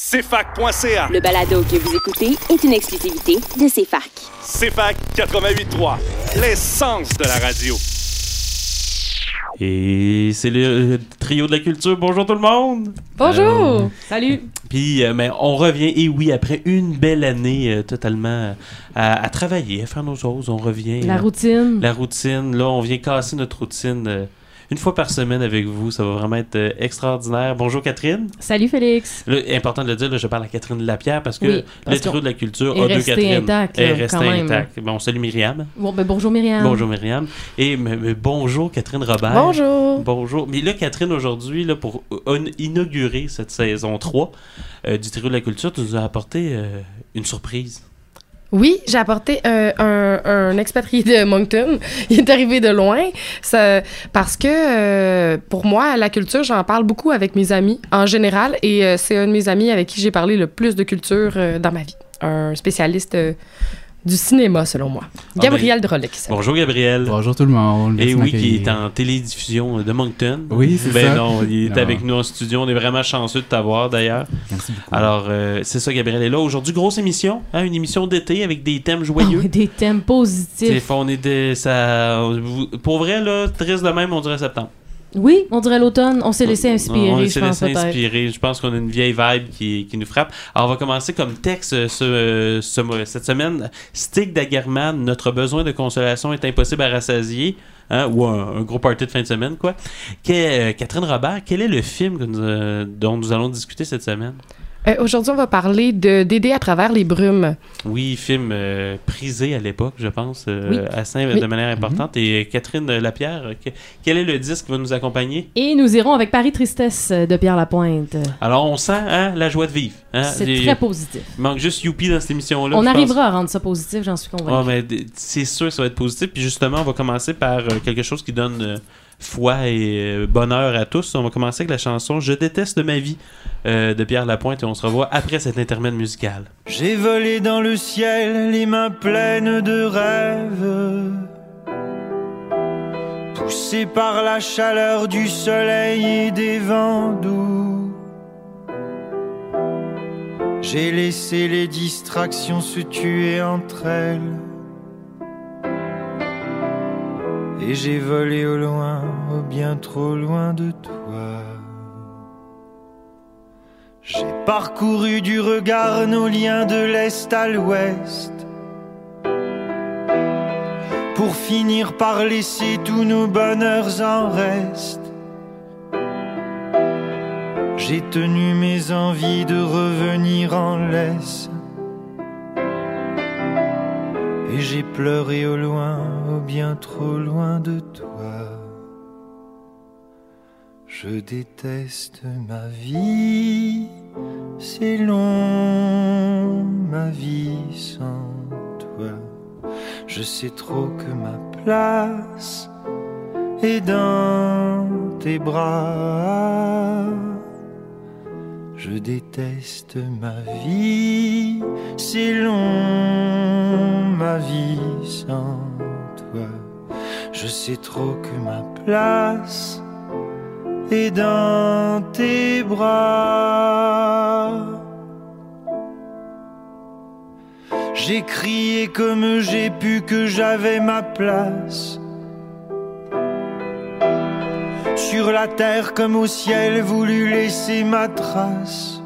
CFAC.ca. Le balado que vous écoutez est une exclusivité de CFAC. CFAC 88.3, l'essence de la radio. Et c'est le euh, trio de la culture. Bonjour tout le monde! Bonjour! Salut! Puis, euh, mais on revient, et oui, après une belle année euh, totalement euh, à, à travailler, à faire nos choses, on revient. La euh, routine. La routine, là, on vient casser notre routine euh, une fois par semaine avec vous. Ça va vraiment être euh, extraordinaire. Bonjour Catherine. Salut Félix! Là, important de le dire, là, je parle à Catherine Lapierre parce que Oui, le trio de la culture a deux Catherine. intact, est resté intact. Bon, salut Myriam. Bon, ben, bonjour Myriam. Bonjour Myriam. Et mais- mais bonjour Catherine Robert. Bonjour! Bonjour. Mais là, Catherine, aujourd'hui, là, pour inaugurer cette saison 3 euh, du Trio de la Culture, tu nous as apporté euh, une surprise. Oui, j'ai apporté un, un, expatrié de Moncton. Il est arrivé de loin. Parce que euh, pour moi, la culture, j'en parle beaucoup avec mes amis en général. Et euh, c'est un de mes amis avec qui j'ai parlé le plus de culture euh, dans ma vie. Un spécialiste euh, du cinéma, selon moi. Ah, Gabriel Drolet. qui s'appelle. Bonjour Gabriel. Bonjour tout le monde. Et oui, qui est en télédiffusion de Moncton. Oui, c'est ben ça. non, il est Non. avec nous en studio. On est vraiment chanceux de t'avoir d'ailleurs. Merci beaucoup. Alors, euh, c'est ça, Gabriel est là. Aujourd'hui, grosse émission. hein, une émission d'été avec des thèmes joyeux. oui, des thèmes C'est positifs. on est des- ça, pour vrai, là, triste de même, on dirait septembre. Oui, on dirait l'automne. On s'est laissé inspirer, On je s'est pense laissé peut-être. inspirer. Je pense qu'on a une vieille vibe qui, qui nous frappe. Alors, on va commencer comme texte euh, ce, euh, ce cette semaine. Stick d'Agerman, notre besoin de consolation est impossible à rassasier. Hein, ou un, un gros party de fin de semaine, quoi. Que- euh, Catherine Robert, quel est le film que nous, euh, dont nous allons discuter cette semaine? Euh, Aujourd'hui, on va parler de d'aider à travers les brumes. Oui, film euh, prisé à l'époque, je pense, euh, Oui. assez Oui. de manière importante. Et Catherine Lapierre, que- quel est le disque qui va nous accompagner? Et nous irons avec Paris Tristesse de Pierre Lapointe. Alors, on sent hein, la joie de vivre. hein. C'est très positif. Il manque juste Youpi dans cette émission-là. On pense. arrivera à rendre ça positif, j'en suis Ah, convaincu. mais d- c'est sûr que ça va être positif. Puis justement, on va commencer par quelque chose qui donne euh, foi et euh, bonheur à tous. On va commencer avec la chanson Je déteste ma vie euh, de Pierre Lapointe et on se revoit après cet intermède musical. J'ai volé dans le ciel, les mains pleines de rêves. Poussé par la chaleur du soleil et des vents doux. J'ai laissé les distractions se tuer entre elles. Et j'ai volé au loin, au bien trop loin de toi. J'ai parcouru du regard nos liens de l'Est à l'Ouest. Pour finir par laisser tous nos bonheurs en reste. J'ai tenu mes envies de revenir en laisse Et j'ai pleuré au loin, au bien trop loin de toi je déteste ma vie, c'est long ma vie sans toi. Je sais trop que ma place est dans tes bras. Je déteste ma vie, c'est long ma vie sans toi. Je sais trop que ma place et dans tes bras. J'ai crié comme j'ai pu que j'avais ma place. Sur la terre comme au ciel, voulu laisser ma trace.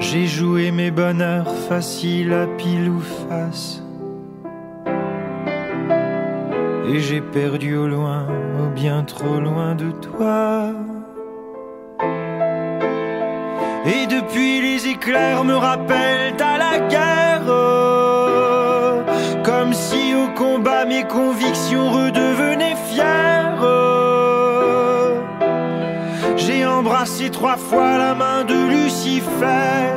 J'ai joué mes bonheurs faciles à pile ou face. Et j'ai perdu au loin, bien trop loin de toi. Et depuis les éclairs me rappellent à la guerre. Comme si au combat mes convictions redevenaient fières. J'ai embrassé trois fois la main de Lucifer.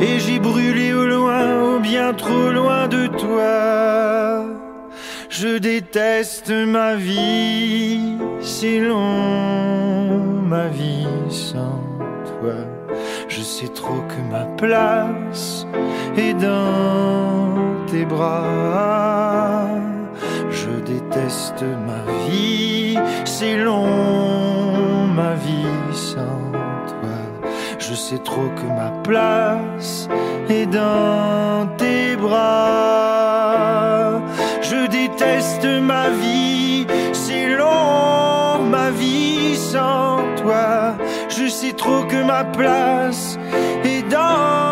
Et j'ai brûlé au loin, au bien trop loin de toi. Je déteste ma vie, c'est long ma vie sans toi. Je sais trop que ma place est dans tes bras. Je déteste ma vie, c'est long ma Je sais trop que ma place est dans tes bras. Je déteste ma vie, c'est long ma vie sans toi. Je sais trop que ma place est dans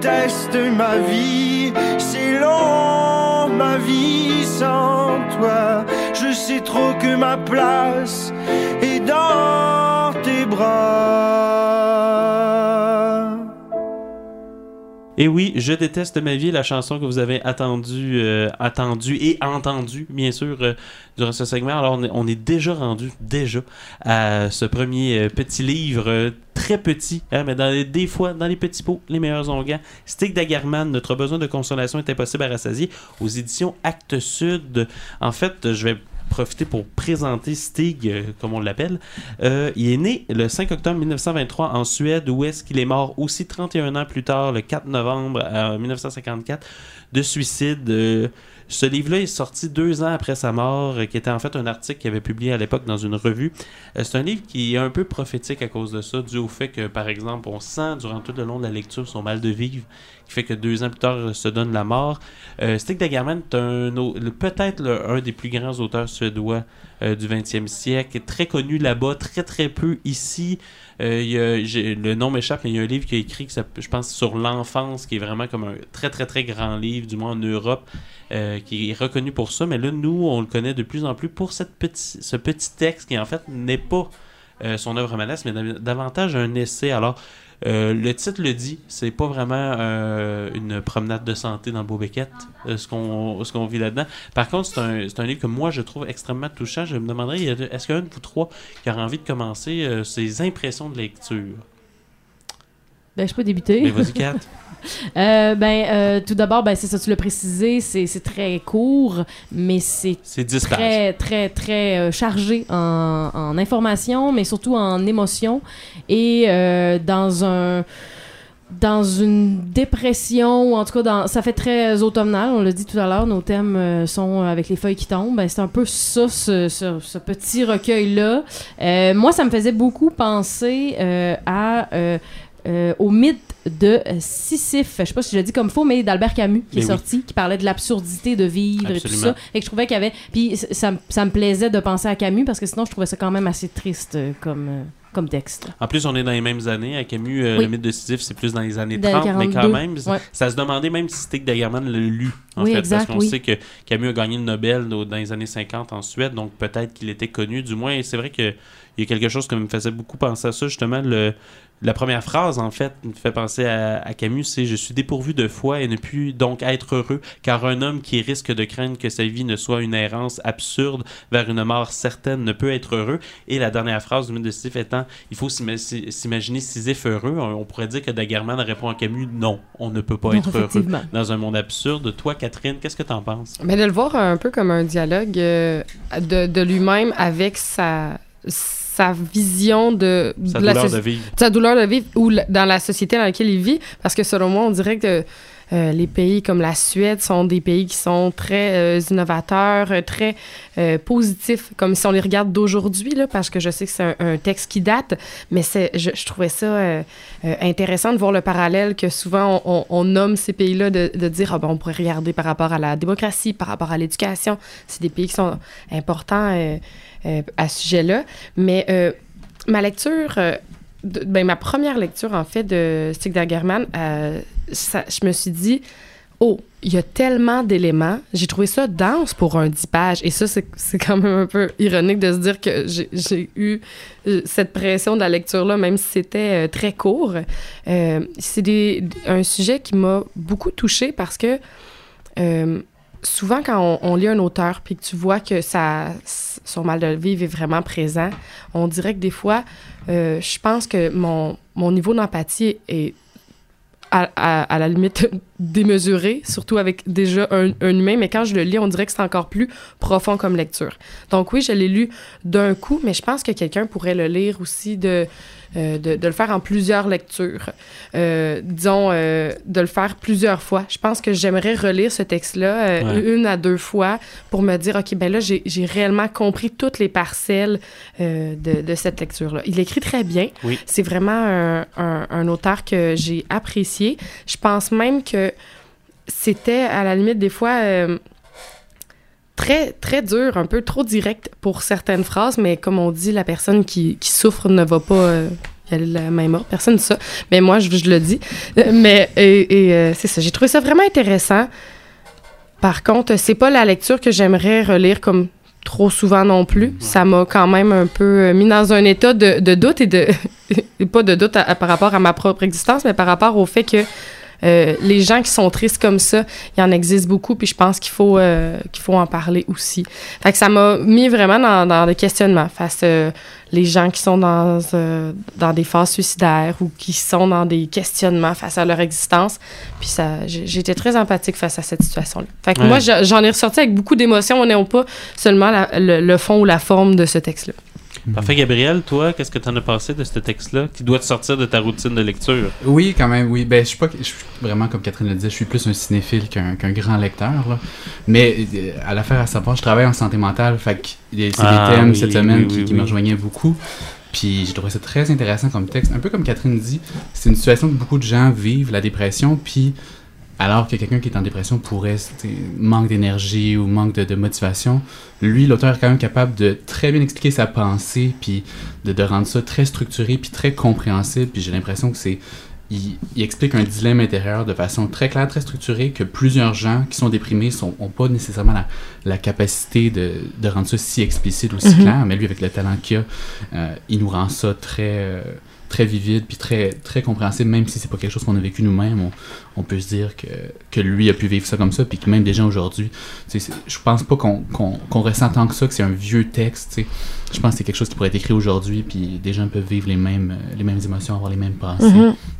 déteste ma vie, c'est long ma vie sans toi. Je sais trop que ma place est dans tes bras. Et oui, je déteste ma vie, la chanson que vous avez attendue, euh, attendue et entendue, bien sûr, euh, durant ce segment. Alors, on est, déjà rendu, déjà, à ce premier euh, petit livre, très petit, hein, mais dans des fois, dans les petits pots, les meilleurs onguents. Stick d'Agarman, Notre besoin de consolation est impossible à rassasier, aux éditions Actes Sud. En fait, je vais profiter pour présenter Stig, euh, comme on l'appelle. Euh, il est né le 5 octobre 1923 en Suède, où est-ce qu'il est mort aussi 31 ans plus tard, le 4 novembre euh, 1954, de suicide. Ce livre-là est sorti deux ans après sa mort, euh, qui était en fait un article qu'il avait publié à l'époque dans une revue. Euh, c'est un livre qui est un peu prophétique à cause de ça, dû au fait que, par exemple, on sent durant tout le long de la lecture son mal de vivre, qui fait que deux ans plus tard euh, se donne la mort. Euh, Stig Dagerman est peut-être un des plus grands auteurs suédois du 20e siècle, très connu là-bas, très très peu ici. Euh, le nom m'échappe, mais il y a un livre qu'il a écrit, qui je pense, sur l'enfance, qui est vraiment comme un très très très grand livre, du moins en Europe, euh, qui est reconnu pour ça. Mais là, nous, on le connaît de plus en plus pour ce petit texte qui en fait n'est pas euh, son œuvre manesque, mais dav- davantage un essai. Alors, euh, le titre le dit, c'est pas vraiment euh, une promenade de santé dans Beaubecket, euh, ce ce qu'on vit là-dedans. Par contre, c'est un, un livre que moi je trouve extrêmement touchant. Je me demanderais, est-ce qu'il y a un de vous trois qui aura envie de commencer euh, ses impressions de lecture? Ben, je peux débuter. Mais vas-y, Kat. Euh, ben, euh, tout d'abord, ben, c'est ça, tu l'as précisé, c'est c'est très court, mais c'est C'est 10 pages. très, très, très euh, chargé en, en information, mais surtout en émotion. Et dans un dans une dépression, ou en tout cas, dans, ça fait très automnal, on l'a dit tout à l'heure, nos thèmes euh, sont avec les feuilles qui tombent. Ben, c'est un peu ça, ce, ce- ce petit recueil-là. Euh, moi, ça me faisait beaucoup penser euh, à, euh, au mythe de euh, Sisyphe. Je sais pas si je le dis comme faux, mais d'Albert Camus, qui Mais est oui. sorti, qui parlait de l'absurdité de vivre et tout ça. Et que je trouvais qu'il y avait. Puis ça, me- ça me plaisait de penser à Camus parce que sinon, je trouvais ça quand même assez triste euh, comme, comme texte. En plus, on est dans les mêmes années. À Camus, euh, Oui. le mythe de Sisyphe, c'est plus dans les années Dans les 30, mais quand 42, même, ouais. ça se demandait même si Stig Dagerman l'a lu, en Oui, fait, exact, parce qu'on sait que Camus a gagné le Nobel dans les années 50 en Suède, donc peut-être qu'il était connu. Du moins, c'est vrai qu'il y a quelque chose qui me faisait beaucoup penser à ça, justement, le, la première phrase, en fait, me fait penser à, à Camus, c'est « Je suis dépourvu de foi et ne puis donc être heureux, car un homme qui risque de craindre que sa vie ne soit une errance absurde vers une mort certaine ne peut être heureux. » Et la dernière phrase du mythe de Sisyphe étant « Il faut s'ima- s'imaginer Sisyphe heureux. » On on pourrait dire que Dagerman répond à Camus « Non, on ne peut pas Non, être heureux dans un monde absurde. » Toi, Catherine, qu'est-ce que t'en penses? Mais de le voir un peu comme un dialogue euh, de, de lui-même avec sa, sa vision de, Sa la douleur de vivre. sa douleur de vivre ou dans la société dans laquelle il vit. Parce que selon moi, on dirait que euh, les pays comme la Suède sont des pays qui sont très euh, innovateurs, euh, très euh, positifs, comme si on les regarde d'aujourd'hui, parce que je sais que c'est un, un texte qui date, mais je, je trouvais ça intéressant de voir le parallèle que souvent on, on- on nomme ces pays-là, de, de dire, ah ben, on pourrait regarder par rapport à la démocratie, par rapport à l'éducation. C'est des pays qui sont importants à ce sujet-là. Mais euh, ma lecture, euh, ben, ma première lecture, en fait, de Stig Dagerman, euh, je me suis dit, oh, il y a tellement d'éléments. J'ai trouvé ça dense pour un 10 pages. Et ça, c'est quand même un peu ironique de se dire que j'ai- eu euh, cette pression de la lecture-là, même si c'était euh, très court. Euh, c'est un sujet qui m'a beaucoup touchée parce que euh, souvent, quand on, lit un auteur puis que tu vois que ça, son mal de vivre est vraiment présent, on dirait que des fois, euh, je pense que mon, mon niveau d'empathie est à, à- la limite démesuré, surtout avec déjà un, un humain, mais quand je le lis, on dirait que c'est encore plus profond comme lecture. Donc oui, je l'ai lu d'un coup, mais je pense que quelqu'un pourrait le lire aussi de, de, de le faire en plusieurs lectures. Euh, disons, euh, de le faire plusieurs fois. Je pense que j'aimerais relire ce texte-là euh, Ouais. une à deux fois pour me dire, OK, ben là, j'ai réellement compris toutes les parcelles euh, de, de cette lecture-là. Il écrit très bien. Oui. C'est vraiment un, un- un auteur que j'ai apprécié. Je pense même que c'était, à la limite, des fois... euh, très, très dur, un peu trop direct pour certaines phrases, mais comme on dit, la personne qui, qui souffre ne va pas euh, y aller la mort. Personne ça. Mais moi, je, je le dis. Euh, mais, et, et, euh, c'est ça. J'ai trouvé ça vraiment intéressant. Par contre, c'est pas la lecture que j'aimerais relire comme trop souvent non plus. Ça m'a quand même un peu euh, mis dans un état de, de doute et de. pas de doute à- à- par rapport à ma propre existence, mais par rapport au fait que euh, les gens qui sont tristes comme ça, il y en existe beaucoup, puis je pense qu'il faut, euh, qu'il faut en parler aussi. Fait que ça m'a mis vraiment dans, dans des questionnements face euh, les gens qui sont dans, euh, dans des phases suicidaires ou qui sont dans des questionnements face à leur existence. Puis ça, été très empathique face à cette situation-là. Fait que Ouais. moi, je- j'en ai ressorti avec beaucoup d'émotions, non pas seulement la- le, le fond ou la forme de ce texte-là. Parfait, Gabriel, toi, qu'est-ce que tu en as pensé de ce texte-là qui doit te sortir de ta routine de lecture? Oui, quand même, oui. Ben, je suis pas, je suis vraiment comme Catherine le disait, je suis plus un cinéphile qu'un qu'un grand lecteur. Là. Mais euh, à l'affaire à savoir, je travaille en santé mentale, fait que c'est Ah, des thèmes oui, cette semaine oui, qui, oui, qui oui. me rejoignaient beaucoup. Puis j'ai trouvé ça très intéressant comme texte. Un peu comme Catherine dit, c'est une situation que beaucoup de gens vivent, la dépression, puis alors que quelqu'un qui est en dépression pourrait, manque d'énergie ou manque de, de motivation, lui, l'auteur est quand même capable de très bien expliquer sa pensée, puis de, de rendre ça très structuré, puis très compréhensible. Puis j'ai l'impression que c'est il, il explique un dilemme intérieur de façon très claire, très structurée, que plusieurs gens qui sont déprimés n'ont pas nécessairement la, la capacité de, de rendre ça si explicite ou si Mhm. clair, mais lui, avec le talent qu'il a, euh, il nous rend ça très, euh, très vivide, puis très, très compréhensible, même si c'est pas quelque chose qu'on a vécu nous-mêmes, on, peut se dire que, que lui a pu vivre ça comme ça, puis que même des gens aujourd'hui, je pense pas qu'on qu'on qu'on ressent tant que ça, que c'est un vieux texte, je pense que c'est quelque chose qui pourrait être écrit aujourd'hui, puis des gens peuvent vivre les mêmes, euh, les mêmes émotions, avoir les mêmes pensées. Mhm. Que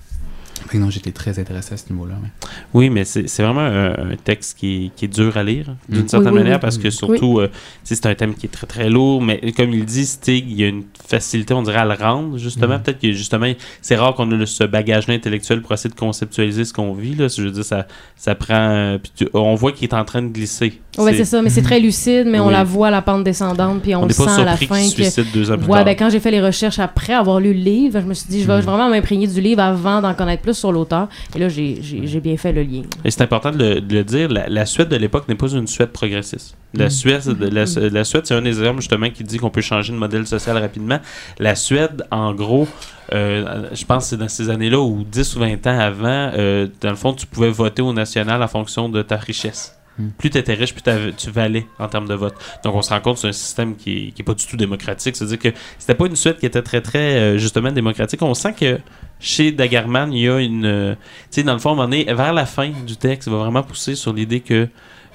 non, j'étais très intéressé à ce niveau-là. mais- Oui, mais c'est vraiment un, un texte qui est, qui est dur à lire, d'une certaine Oui, manière, oui. parce que surtout, euh, c'est un thème qui est très très lourd, mais comme il dit, Stig, il y a une facilité, on dirait, à le rendre, justement. Mm. Peut-être que, justement, c'est rare qu'on ait ce bagage-là intellectuel pour essayer de conceptualiser ce qu'on vit, là. Je veux dire, ça, ça prend... euh, tu- on voit qu'il est en train de glisser. Ouais, c'est ça, mais c'est très lucide, mais on Oui. la voit à la pente descendante, puis on, On le sent à la fin se que. deux ans plus Ouais, tard. ben quand j'ai fait les recherches après avoir lu le livre, je me suis dit, je vais Mhm. vraiment m'imprégner du livre avant d'en connaître plus sur l'auteur. Et là, j'ai j'ai bien fait le lien. Et c'est important de le, de le dire, la, la Suède de l'époque n'est pas une Suède progressiste. La Mm. Suède, la, la Suède, c'est un des exemples justement qui dit qu'on peut changer de modèle social rapidement. La Suède, en gros, euh, je pense que c'est dans ces années-là où 10 ou 20 ans avant, euh, dans le fond, tu pouvais voter au national en fonction de ta richesse. Mm. Plus tu étais riche, plus tu valais en termes de vote. Donc on se rend compte que c'est un système qui est, qui est pas du tout démocratique. C'est-à-dire que c'était pas une Suède qui était très très euh, justement démocratique. On sent que chez Dagerman, il y a une... euh, tu sais, dans le fond, moment donné, vers la fin du texte, il va vraiment pousser sur l'idée que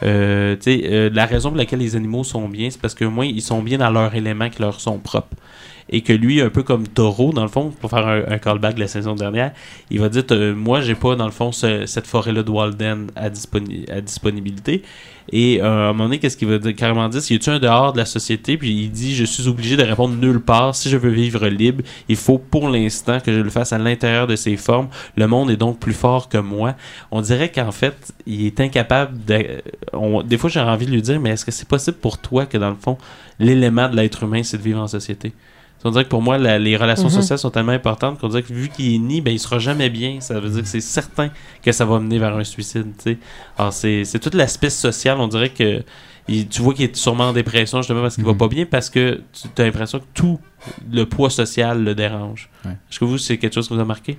euh, la raison pour laquelle les animaux sont bien, c'est parce que moins ils sont bien dans leurs éléments qui leur sont propres. Et que lui, un peu comme Taureau, dans le fond, pour faire un, callback de la saison dernière, il va dire euh, Moi, j'ai pas, dans le fond, ce- cette forêt-là de Walden à, disponi- à disponibilité. Et euh, à un moment donné, qu'est-ce qu'il va dire- carrément dire Y a-tu un dehors de la société? Puis il dit Je suis obligé de répondre nulle part. Si je veux vivre libre, il faut pour l'instant que je le fasse à l'intérieur de ses formes. Le monde est donc plus fort que moi. On dirait qu'en fait, il est incapable de. des fois, j'ai envie de lui dire Mais est-ce que c'est possible pour toi que, dans le fond, l'élément de l'être humain, c'est de vivre en société? On dirait que pour moi, la- les relations Mhm. sociales sont tellement importantes qu'on dirait que vu qu'il est ni, ben, il sera jamais bien. Ça veut dire que c'est certain que ça va mener vers un suicide. tu sais. Alors, c'est tout l'aspect social. On dirait que il- tu vois qu'il est sûrement en dépression justement parce qu'il va Mhm. pas bien parce que tu as l'impression que tout le poids social le dérange. Ouais. Est-ce que vous, c'est quelque chose qui vous a marqué?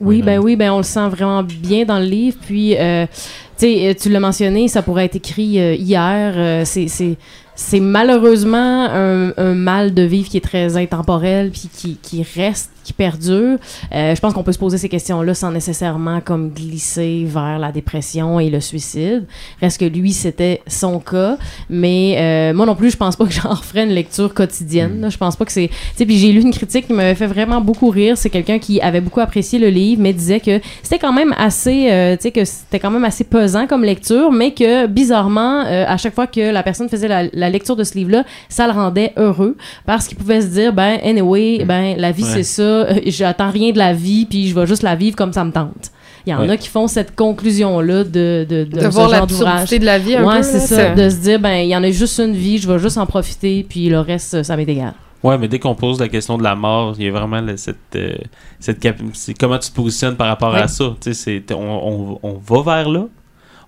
Oui, ben ben- oui, ben on le sent vraiment bien dans le livre. Puis, euh, tu sais, euh, tu l'as mentionné, ça pourrait être écrit euh, hier. euh, c'est- c'est c'est malheureusement un, un mal de vivre qui est très intemporel puis qui, qui reste, qui perdure. Euh, je pense qu'on peut se poser ces questions-là sans nécessairement comme glisser vers la dépression et le suicide. Reste que lui, c'était son cas. Mais euh, moi non plus, je pense pas que j'en referais une lecture quotidienne. là. Je pense pas que c'est... Tu sais, puis j'ai lu une critique qui m'avait fait vraiment beaucoup rire. C'est quelqu'un qui avait beaucoup apprécié le livre, mais disait que c'était quand même assez... euh, tu sais, que c'était quand même assez pesant comme lecture, mais que bizarrement, à chaque fois que la personne faisait la, la lecture de ce livre-là, ça le rendait heureux parce qu'il pouvait se dire, ben, anyway, ben, la vie, Ouais. c'est ça. Euh, J'attends rien de la vie, puis je vais juste la vivre comme ça me tente. Il y en Ouais. a qui font cette conclusion-là de, de, de, De ce voir genre d'ouvrage. de la vie un Ouais, peu. c'est ça. De se dire, ben, il y en a juste une vie, je vais juste en profiter, puis le reste, ça m'est égal. Ouais, mais dès qu'on pose la question de la mort, il y a vraiment cette, euh, cette cap- c'est comment tu te positionnes par rapport à ça. Tu sais, c'est- on, on, on va vers là.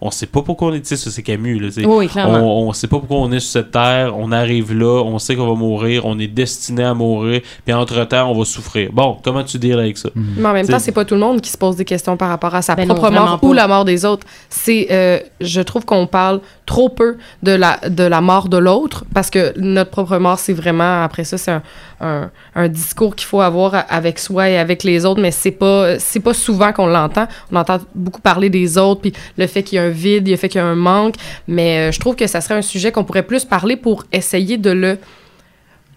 On sait pas pourquoi on est. Ça c'est Camus. Là. Oui, on, on sait pas pourquoi on est sur cette terre. On arrive là. On sait qu'on va mourir. On est destiné à mourir. Puis entre-temps, on va souffrir. Bon, comment tu deals avec ça? Mais en même temps, c'est pas tout le monde qui se pose des questions par rapport à sa Ben propre mort pas. ou la mort des autres. C'est, euh, je trouve qu'on parle trop peu de la, de la mort de l'autre parce que notre propre mort, c'est vraiment, après ça, c'est un, un, discours qu'il faut avoir avec soi et avec les autres, mais c'est pas, c'est pas souvent qu'on l'entend. On entend beaucoup parler des autres, puis le fait qu'il y a un vide, le fait qu'il y a un manque, mais euh, je trouve que ça serait un sujet qu'on pourrait plus parler pour essayer de le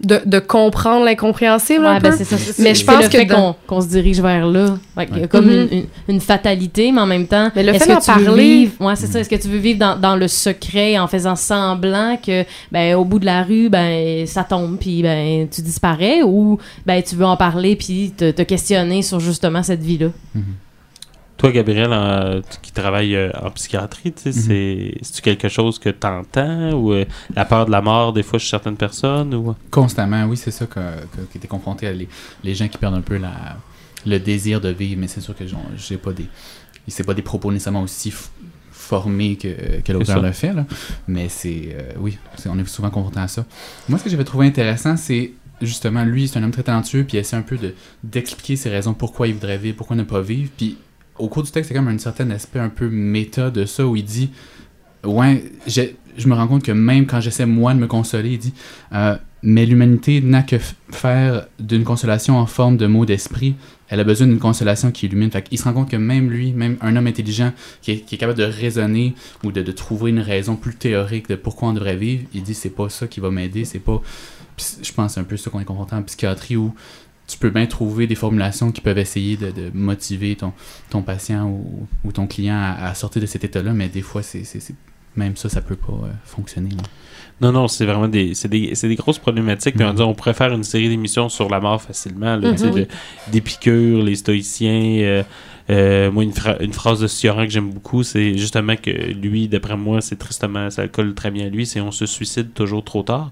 de, de comprendre l'incompréhensible Ouais, ben, peu. c'est ça, c'est- Mais je pense que dans- qu'on qu'on se dirige vers là. Comme Mhm. une, une- une fatalité, mais en même temps, Mais le est-ce fait d'en que tu veux parler- vivre, ouais, c'est ça. Est-ce que tu veux vivre dans, dans le secret en faisant semblant que, ben, au bout de la rue, ben, ça tombe, puis ben, tu disparais, ou ben, tu veux en parler puis te, te questionner sur justement cette vie-là? Toi, Gabriel, en- tu- qui travaille euh, en psychiatrie, tu sais, Mhm. c'est c'est-tu quelque chose que tu entends ou euh, la peur de la mort des fois chez certaines personnes ou? Constamment, oui, c'est ça que, que, que t'es confronté à les, les gens qui perdent un peu la, le désir de vivre, mais c'est sûr que j'ai pas des. C'est pas des propos nécessairement aussi f- formés que, que l'auteur le fait, là. Mais c'est. euh, oui, on est souvent confronté à ça. Moi, ce que j'avais trouvé intéressant, c'est justement, lui, c'est un homme très talentueux, puis il essaie un peu de- d'expliquer ses raisons pourquoi il voudrait vivre, pourquoi ne pas vivre. Puis au cours du texte, c'est comme un certain aspect un peu méta de ça, où il dit Ouais, je me rends compte que même quand j'essaie moi de me consoler, il dit euh, Mais l'humanité n'a que faire d'une consolation en forme de mots d'esprit. Elle a besoin d'une consolation qui illumine. Fait il se rend compte que même lui, même un homme intelligent qui est, capable de raisonner ou de, trouver une raison plus théorique de pourquoi on devrait vivre, il dit c'est pas ça qui va m'aider, c'est pas. Je pense un peu ça qu'on est confronté en psychiatrie où tu peux bien trouver des formulations qui peuvent essayer de, de motiver ton, ton patient ou, ou ton client à, à sortir de cet état-là, mais des fois, c'est, c'est- c'est- même ça, ça peut pas euh, fonctionner. là. Non, non, c'est vraiment des, c'est des, c'est des grosses problématiques. Puis on dit, on pourrait faire une série d'émissions sur la mort facilement. Là, Mhm. le- d'Épicure, les stoïciens. euh, euh, moi, une, fra- une phrase de Sioran que j'aime beaucoup, c'est justement que lui, d'après moi, c'est tristement, ça colle très bien à lui, c'est on se suicide toujours trop tard.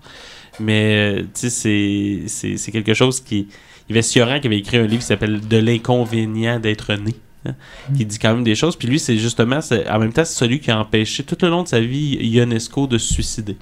Mais, tu sais, c'est, c'est, c'est quelque chose qui. Il y avait Sioran qui avait écrit un livre qui s'appelle De l'inconvénient d'être né. hein, qui dit quand même des choses. Puis lui, c'est justement, en même temps, c'est celui qui a empêché tout le long de sa vie Ionesco de se suicider.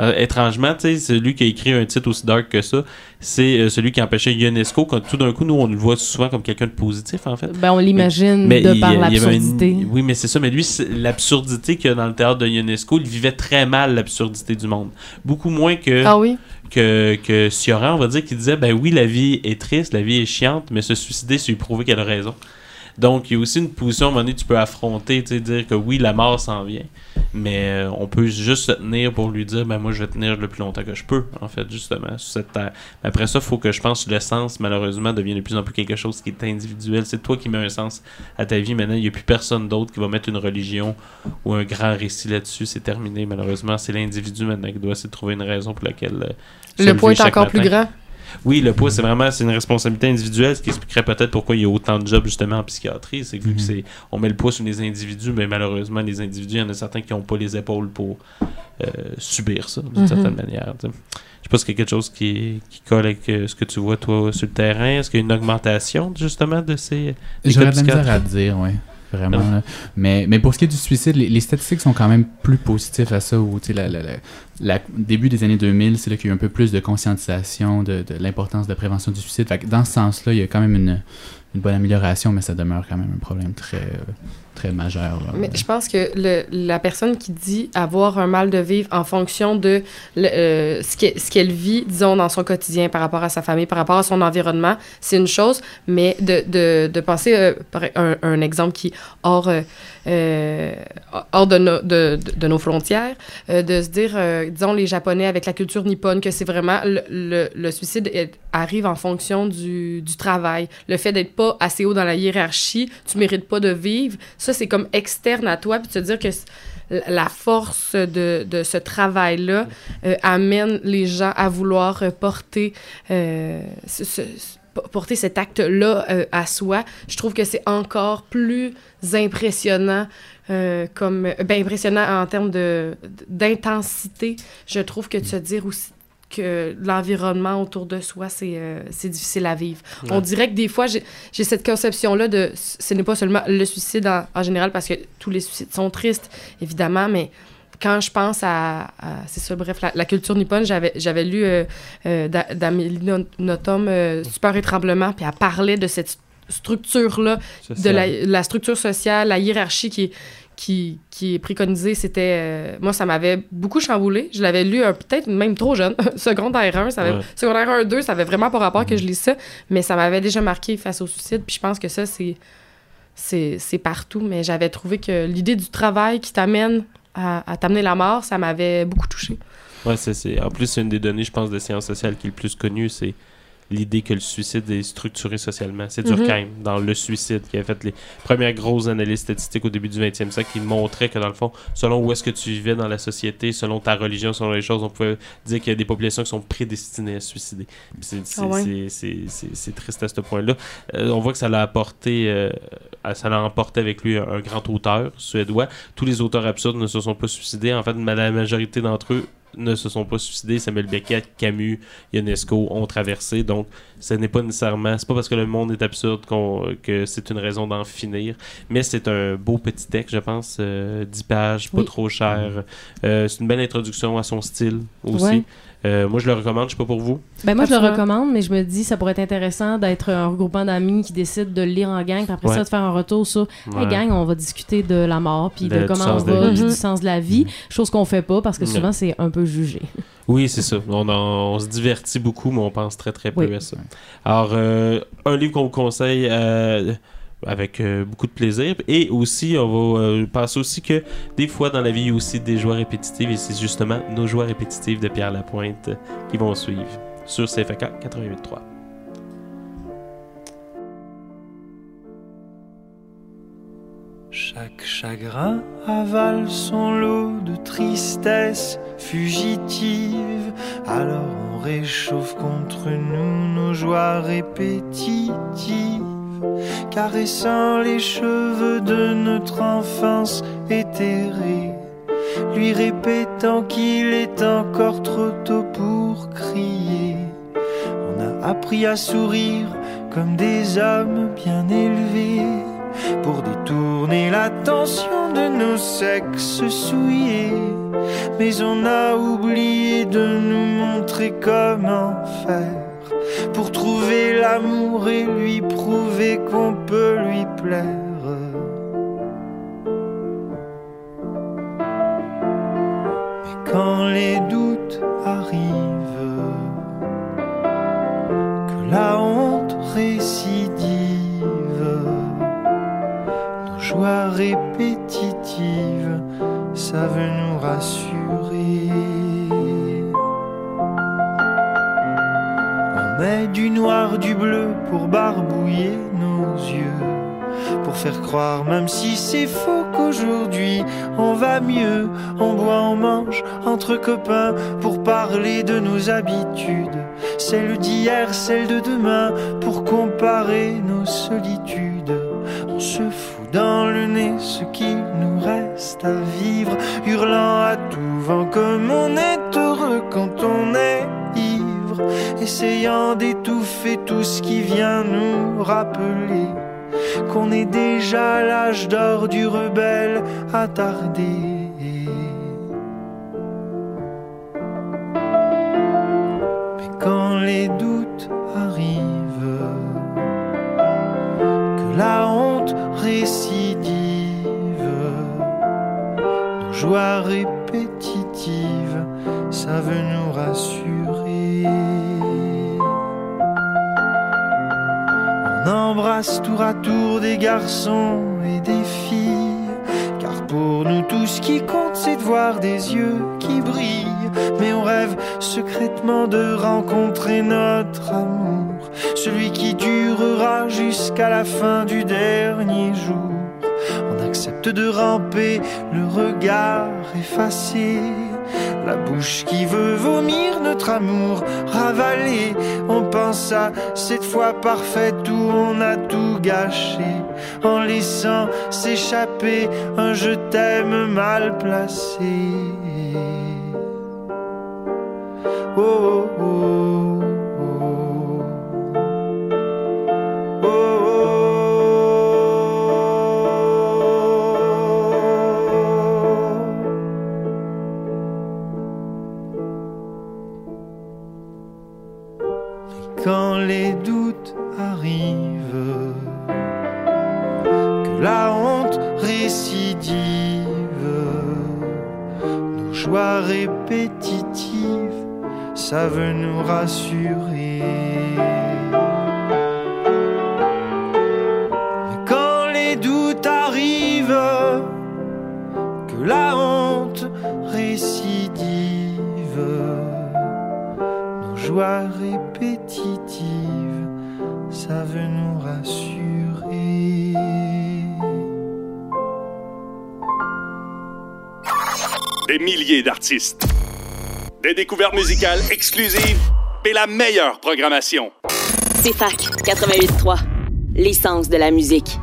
Euh, étrangement, tu sais, celui qui a écrit un titre aussi dark que ça, c'est euh, celui qui a empêché Ionesco. Quand tout d'un coup, nous, on le voit souvent comme quelqu'un de positif, en fait. Ben, on l'imagine de il- par l'absurdité. Oui, mais c'est ça. Mais lui, l'absurdité qu'il y a dans le théâtre de Ionesco, il vivait très mal l'absurdité du monde. Beaucoup moins que, Ah oui? que, que Sioran, on va dire, qui disait ben oui, la vie est triste, la vie est chiante, mais se suicider, c'est lui prouver qu'elle a raison. Donc, il y a aussi une position, à un moment donné, tu peux affronter, tu sais, dire que oui, la mort s'en vient, mais euh, on peut juste se tenir pour lui dire, ben moi, je vais tenir le plus longtemps que je peux, en fait, justement, sur cette terre. Mais après ça, il faut que je pense que le sens, malheureusement, devient de plus en plus quelque chose qui est individuel. C'est toi qui mets un sens à ta vie. Maintenant, il n'y a plus personne d'autre qui va mettre une religion ou un grand récit là-dessus. C'est terminé, malheureusement. C'est l'individu maintenant qui doit essayer de trouver une raison pour laquelle. euh, Le poids est encore matin. plus grand. Oui, le poids, c'est vraiment c'est une responsabilité individuelle, ce qui expliquerait peut-être pourquoi il y a autant de jobs justement en psychiatrie. C'est que vu que Mhm. c'est on met le poids sur les individus, mais malheureusement, les individus, il y en a certains qui n'ont pas les épaules pour euh, subir ça d'une Mhm. certaine manière. tu sais. Je sais pas si c'est quelque chose qui, qui colle avec euh, ce que tu vois toi sur le terrain. Est-ce qu'il y a une augmentation justement de ces. J'aurais de la misère à dire, oui. Vraiment. Là. Mais, mais pour ce qui est du suicide, les, statistiques sont quand même plus positifs à ça. Où, début des années 2000, c'est là qu'il y a eu un peu plus de conscientisation de, de l'importance de la prévention du suicide. Fait que dans ce sens-là, il y a quand même une, une bonne amélioration, mais ça demeure quand même un problème très, euh, majeur. Mais je pense que la personne qui dit avoir un mal de vivre en fonction de euh, ce qu'elle vit, disons, dans son quotidien par rapport à sa famille, par rapport à son environnement, c'est une chose, mais de, de, de penser, euh, par un, exemple qui hors, euh, euh, hors de, nos- frontières, de se dire, disons, les Japonais avec la culture nippone, que c'est vraiment le, suicide arrive en fonction du, du travail. Le fait d'être pas assez haut dans la hiérarchie, tu mérites pas de vivre, ça, c'est comme externe à toi, puis te dire que la force de, ce travail-là euh, amène les gens à vouloir euh, porter, euh, porter cet acte-là à soi. Je trouve que c'est encore plus impressionnant, comme, ben, impressionnant en termes de, d'intensité. Je trouve que de se dire aussi que l'environnement autour de soi, c'est euh, difficile à vivre. On dirait que des fois, j'ai cette conception-là de ce n'est pas seulement le suicide en, en général, parce que tous les suicides sont tristes, évidemment, mais quand je pense à, à- c'est ça, bref, la, la culture nippone, j'avais lu euh, euh, d'A- d'Amélie Nothomb, euh, Super étranglement, puis elle parlait de cette structure-là de la, la structure sociale, la hiérarchie qui est, qui, qui est préconisée, c'était... euh, moi, ça m'avait beaucoup chamboulé. Je l'avais lu euh, peut-être même trop jeune, secondaire 1, ça avait, Ouais. secondaire 1, 2, ça avait vraiment pas rapport que je lise ça, mais ça m'avait déjà marqué face au suicide, puis je pense que ça, c'est... C'est partout, mais j'avais trouvé que l'idée du travail qui t'amène à, à t'amener la mort, ça m'avait beaucoup touché. Ouais, c'est, c'est- En plus, c'est une des données, je pense, de sciences sociales qui est le plus connue, c'est l'idée que le suicide est structuré socialement. C'est. Durkheim, dans Le Suicide, qui a fait les premières grosses analyses statistiques au début du 20e siècle, qui montrait que, dans le fond, selon où est-ce que tu vivais dans la société, selon ta religion, selon les choses, on pouvait dire qu'il y a des populations qui sont prédestinées à se suicider. C'est, Ah ouais? triste à ce point-là. Euh, on voit que ça l'a apporté, euh, ça l'a emporté avec lui un, un grand auteur suédois. Tous les auteurs absurdes ne se sont pas suicidés. En fait, la majorité d'entre eux ne se sont pas suicidés. Samuel Beckett, Camus, Ionesco ont traversé. Donc, ce n'est pas nécessairement. C'est pas parce que le monde est absurde que c'est une raison d'en finir. Mais c'est un beau petit texte, je pense. euh, 10 pages, pas Oui. trop cher. Euh, c'est une belle introduction à son style aussi. Ouais. Euh, moi, je le recommande. Je sais pas pour vous. Ben moi, je le recommande, mais je me dis ça pourrait être intéressant d'être un regroupement d'amis qui décident de le lire en gang, puis après Ouais. ça, de faire un retour sur Hey Ouais. gang, on va discuter de la mort, puis De- comment on va, la puis vie. du sens de la vie. Chose qu'on fait pas parce que souvent, c'est un peu jugé. Oui, c'est ça. On, en- on se divertit beaucoup, mais on pense très très peu Oui. à ça. Alors, euh, un livre qu'on vous conseille euh, avec euh, beaucoup de plaisir. Et aussi, on va euh, penser aussi que des fois dans la vie, il y a aussi des joies répétitives. Et c'est justement nos joies répétitives de Pierre Lapointe euh, qui vont suivre sur CFK 88.3. Chaque chagrin avale son lot de tristesse fugitive. Alors on réchauffe contre nous nos joies répétitives. Caressant les cheveux de notre enfance éthérée. Lui répétant qu'il est encore trop tôt pour crier. On a appris à sourire comme des hommes bien élevés pour détourner l'attention de nos sexes souillés. Mais on a oublié de nous montrer comment faire pour trouver l'amour et lui prouver qu'on peut lui plaire. Mais quand les doutes arrivent, que la honte récidive, nos joies répétitives savent nous rassurer. Met du noir, du bleu pour barbouiller nos yeux. Pour faire croire, même si c'est faux, qu'aujourd'hui on va mieux. On boit, on mange entre copains pour parler de nos habitudes. Celles d'hier, celles de demain, pour comparer nos solitudes. On se fout dans le nez ce qu'il nous reste à vivre, hurlant à tout vent comme on est essayant d'étouffer tout ce qui vient nous rappeler qu'on est déjà l'âge d'or du rebelle attardé. Mais quand les doutes arrivent, que la honte récidive, nos joies répétitives savent nous rassurer. Tour à tour des garçons et des filles, car pour nous tout ce qui compte c'est de voir des yeux qui brillent. Mais on rêve secrètement de rencontrer notre amour, celui qui durera jusqu'à la fin du dernier jour. On accepte de ramper, le regard effacé, la bouche qui veut vomir notre amour ravalé. On pense à cette fois parfaite où on a en laissant s'échapper un je t'aime mal placé. Oh, oh, nos joies répétitives savent nous rassurer. Mais quand les doutes arrivent, que la honte récidive, nos joies répétitives savent nous rassurer. Des milliers d'artistes. Des découvertes musicales exclusives et la meilleure programmation. C'est FAC 88.3, l'essence de la musique.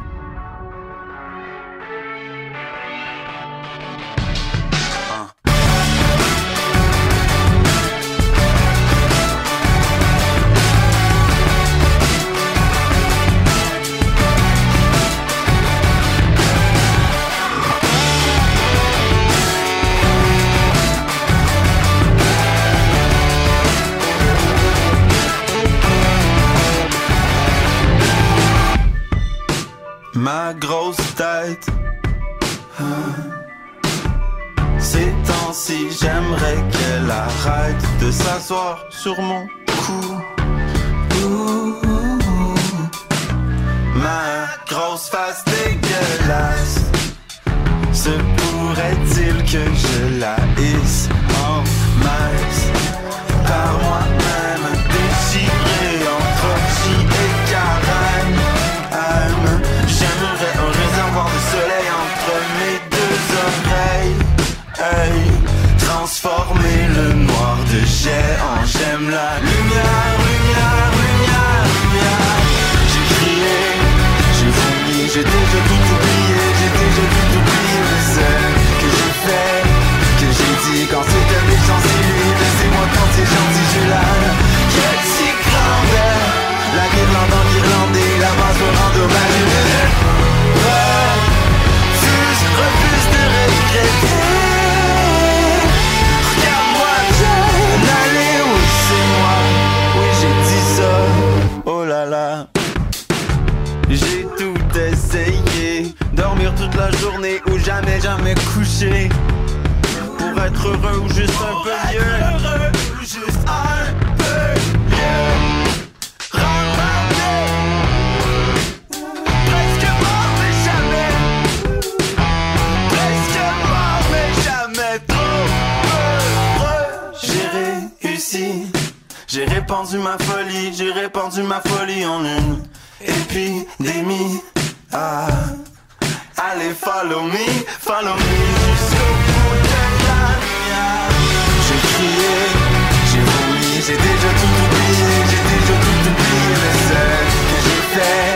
S'asseoir être heureux ou juste un peu mieux. Juste un peu mieux. Presque mort mais jamais. Presque mort mais jamais. Trop heureux. J'ai réussi. J'ai répandu ma folie. J'ai répandu ma folie en une. Épidémie ah. Allez follow me Follow me jusqu'au J'ai vomi J'ai déjà tout oublié. J'ai déjà tout oublié Le seul que j'ai fait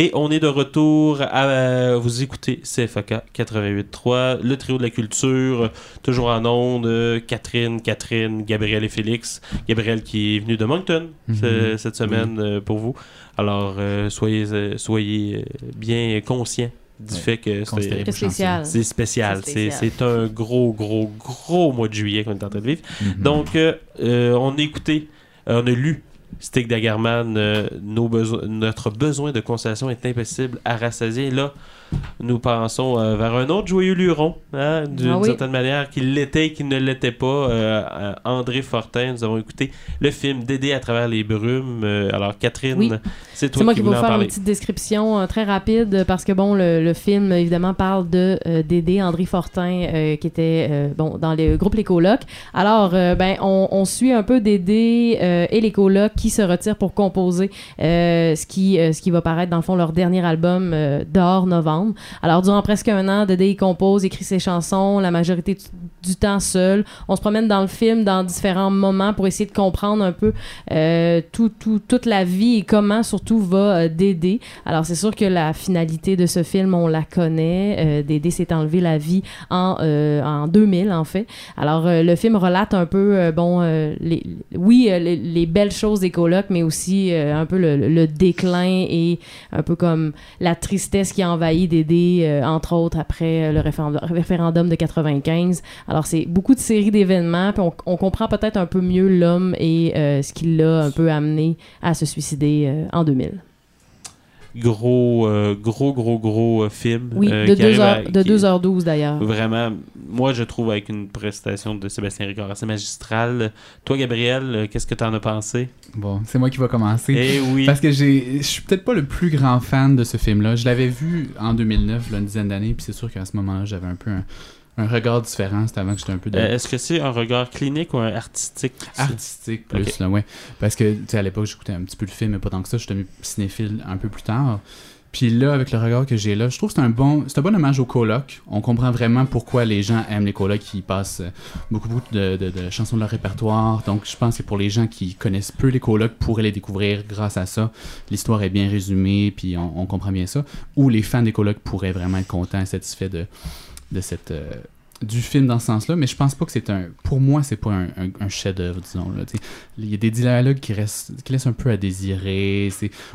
Et on est de retour à euh, vous écouter CFAK 88.3, le trio de la culture, toujours en ondes, euh, Catherine, Catherine, Gabriel et Félix. Gabriel qui est venu de Moncton Mhm. ce- cette semaine euh, pour vous. Alors euh, soyez, soyez bien conscients du Ouais. fait que c'est spécial. c'est spécial. C'est un gros, gros, gros mois de juillet qu'on est en train de vivre. Mhm. Donc, euh, on a écouté, on a lu Stick Dagerman, euh, notre besoin de consolation est impossible à rassasier. Là, nous pensons euh, vers un autre joyeux luron, hein, d'une Ah oui. certaine manière, qui l'était et qui ne l'était pas. euh, euh, André Fortin, nous avons écouté le film Dédé à travers les brumes. Euh, alors, Catherine, Oui. c'est toi C'est moi qui qui vais vous faire parler. une petite description très rapide parce que bon le, le film évidemment parle de Dédé André Fortin qui était bon dans le groupe Les Colocs. Alors ben on, on suit un peu Dédé et les Colocs qui se retirent pour composer ce qui ce qui va paraître dans le fond leur dernier album euh, dehors Alors durant presque un an Dédé il compose, écrit ses chansons, la majorité du, temps seul. On se promène dans le film dans différents moments pour essayer de comprendre un peu euh, tout, tout- toute la vie et comment surtout va euh, Dédé. Alors c'est sûr que la finalité de ce film, on la connaît. Euh, Dédé s'est enlevé la vie en, en 2000 en fait. Alors le film relate un peu, bon, oui, les, les belles choses des colocs, mais aussi un peu le, le déclin et un peu comme la tristesse qui a envahi Dédé, euh, entre autres après euh, le référendum, de 95. Alors c'est beaucoup de séries d'événements, puis on, on comprend peut-être un peu mieux l'homme et euh, ce qui l'a un peu amené à se suicider en 2000. Gros, euh, gros, gros, gros euh, film. Oui, euh, de, qui arrive 2 à- heures, de qui- 2h12 d'ailleurs. Vraiment, moi je trouve avec une prestation de Sébastien Ricard assez magistrale. Toi, Gabriel, euh, qu'est-ce que tu en as pensé? Bon, c'est moi qui va commencer. Eh oui. Parce que j'ai, je suis peut-être pas le plus grand fan de ce film-là. Je l'avais vu en 2009, là, une dizaine d'années, puis c'est sûr qu'à ce moment-là, j'avais un peu un, un regard différent. C'était avant que j'étais un peu de Euh, Est-ce que c'est un regard clinique ou un artistique? artistique plus, Ok. là, ouais. Parce que, tu sais, à l'époque, j'écoutais un petit peu le film, mais pas tant que ça. Je suis devenu cinéphile un peu plus tard. Puis là, avec le regard que j'ai là, je trouve que c'est un bon, c'est un bon hommage aux colocs. On comprend vraiment pourquoi les gens aiment les colocs. Ils passent euh, beaucoup, beaucoup de, de- de chansons de leur répertoire. Donc, je pense que pour les gens qui connaissent peu les colocs, pourraient les découvrir grâce à ça. L'histoire est bien résumée, puis on, on comprend bien ça. Ou les fans des colocs pourraient vraiment être contents et satisfaits de, de cette, euh, du film dans ce sens-là, mais je pense pas que c'est un. Pour moi, c'est pas un, chef-d'œuvre, disons. Là. Il y a des dialogues qui, restent, qui laissent un peu à désirer.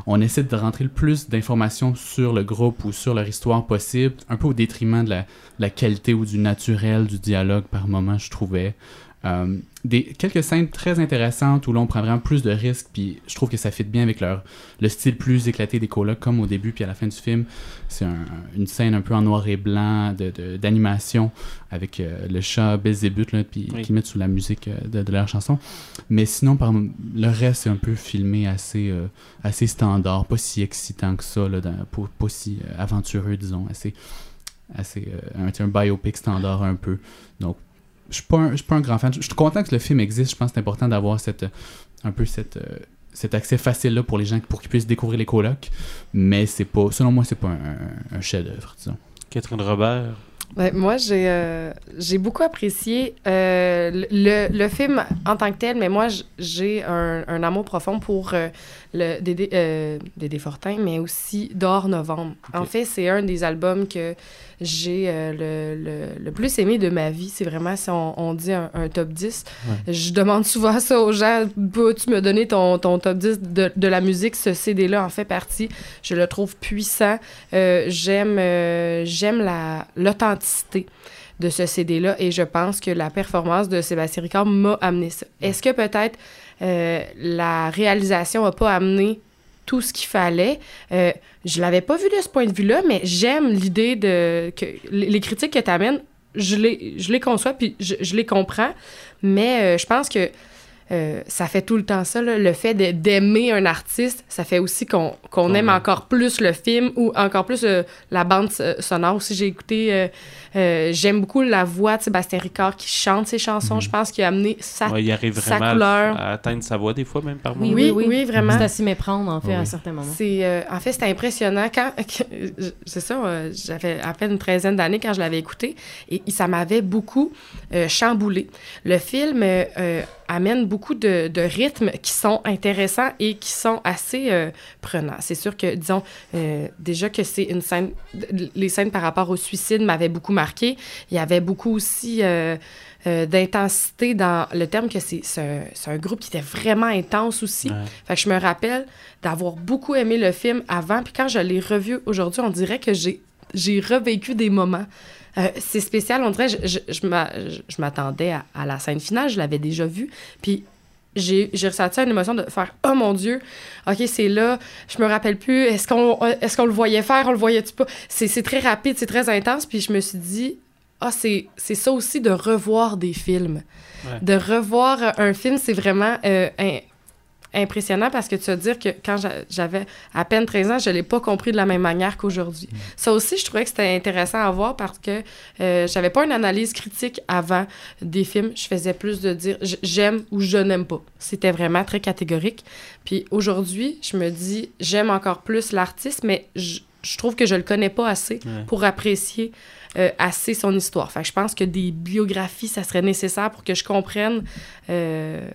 On essaie de rentrer le plus d'informations sur le groupe ou sur leur histoire possible, un peu au détriment de la, de la qualité ou du naturel du dialogue par moment, je trouvais. Euh, des, quelques scènes très intéressantes où l'on prend vraiment plus de risques, puis je trouve que ça fit bien avec leur, le style plus éclaté des colocs, comme au début puis à la fin du film. C'est un- une scène un peu en noir et blanc de- de- d'animation avec euh, le chat Belzébuth, là, puis Oui. qui mettent sous la musique euh, de, de leur chanson. Mais sinon, par, le reste, c'est un peu filmé assez, assez standard, pas si excitant que ça, là, dans- pas, pas si aventureux, disons, assez, assez euh, un, un biopic standard un peu. Je suis pas un, je suis pas un grand fan. Je suis content que le film existe. Je pense que c'est important d'avoir cette, un peu cette, euh, cet accès facile là pour les gens pour qu'ils puissent découvrir les colocs. Mais c'est pas, selon moi, c'est pas un, chef-d'œuvre, disons. Catherine Robert. Ouais, moi, j'ai euh, j'ai beaucoup apprécié euh, le, le film en tant que tel, mais moi, j'ai un, un amour profond pour euh, le Dédé, euh, Dédé Fortin, mais aussi Dehors Novembre. En fait, c'est un des albums que j'ai euh, le, le, le plus aimé de ma vie. C'est vraiment, si on, on dit un, un top 10, je demande souvent ça aux gens. Peux-tu me donner ton, ton top 10 de, de la musique? Ce CD-là en fait partie. Je le trouve puissant. Euh, j'aime euh, j'aime la l'authenticité de ce CD-là et je pense que la performance de Sébastien Ricard m'a amené ça. Est-ce que peut-être euh, la réalisation n'a pas amené tout ce qu'il fallait? Euh, je l'avais pas vu de ce point de vue-là, mais j'aime l'idée de que les critiques que tu amènes, je les, je les conçois puis je, je les comprends, mais euh, je pense que euh, ça fait tout le temps ça, là, le fait d'aimer un artiste, ça fait aussi qu'on aime Ouais. encore plus le film ou encore plus euh, la bande sonore. Aussi, j'ai écouté, euh, euh, j'aime beaucoup la voix de Sébastien Ricard qui chante ses chansons. Je pense qu'il a amené sa... Ouais, il arrive sa vraiment à- couleur. à atteindre sa voix des fois, même par Oui, moment. oui, oui, vraiment. C'est à s'y méprendre, en fait, Oui, à moments. C'est, euh, en fait, c'était impressionnant. Quand, c'est ça, euh, j'avais à peine une treizaine d'années quand je l'avais écouté et ça m'avait beaucoup euh, chamboulé. Le film, euh, euh, amène beaucoup de, de rythmes qui sont intéressants et qui sont assez euh, prenants. C'est sûr que, disons, euh, déjà que c'est une scène, les scènes par rapport au suicide m'avaient beaucoup marqué. Il y avait beaucoup aussi euh, d'intensité dans le terme que c'est c'est un, c'est un groupe qui était vraiment intense aussi. Ouais. Fait que je me rappelle d'avoir beaucoup aimé le film avant, puis quand je l'ai revu aujourd'hui, on dirait que j'ai j'ai revécu des moments. Euh, c'est spécial, on dirait, je, je, je m'a- je- je m'attendais à, à la scène finale, je l'avais déjà vue, puis j'ai ressenti une émotion de faire « Oh mon Dieu, OK, c'est là, je me rappelle plus, est-ce qu'on est qu'on le voyait faire, on le voyait-tu pas? » C'est très rapide, c'est très intense, puis je me suis dit « Ah, c'est c'est ça aussi de revoir des films. Ouais. De revoir euh, un film, c'est vraiment euh, un- impressionnant parce que tu vas dire que quand j'a- j'avais à peine 13 ans, je l'ai pas compris de la même manière qu'aujourd'hui. Ça aussi, je trouvais que c'était intéressant à voir parce que euh, j'avais pas une analyse critique avant des films. Je faisais plus de dire j'aime ou je n'aime pas. C'était vraiment très catégorique. Puis aujourd'hui, je me dis j'aime encore plus l'artiste, mais je, je trouve que je le connais pas assez Ouais. pour apprécier euh, assez son histoire. Fait que je pense que des biographies, ça serait nécessaire pour que je comprenne euh,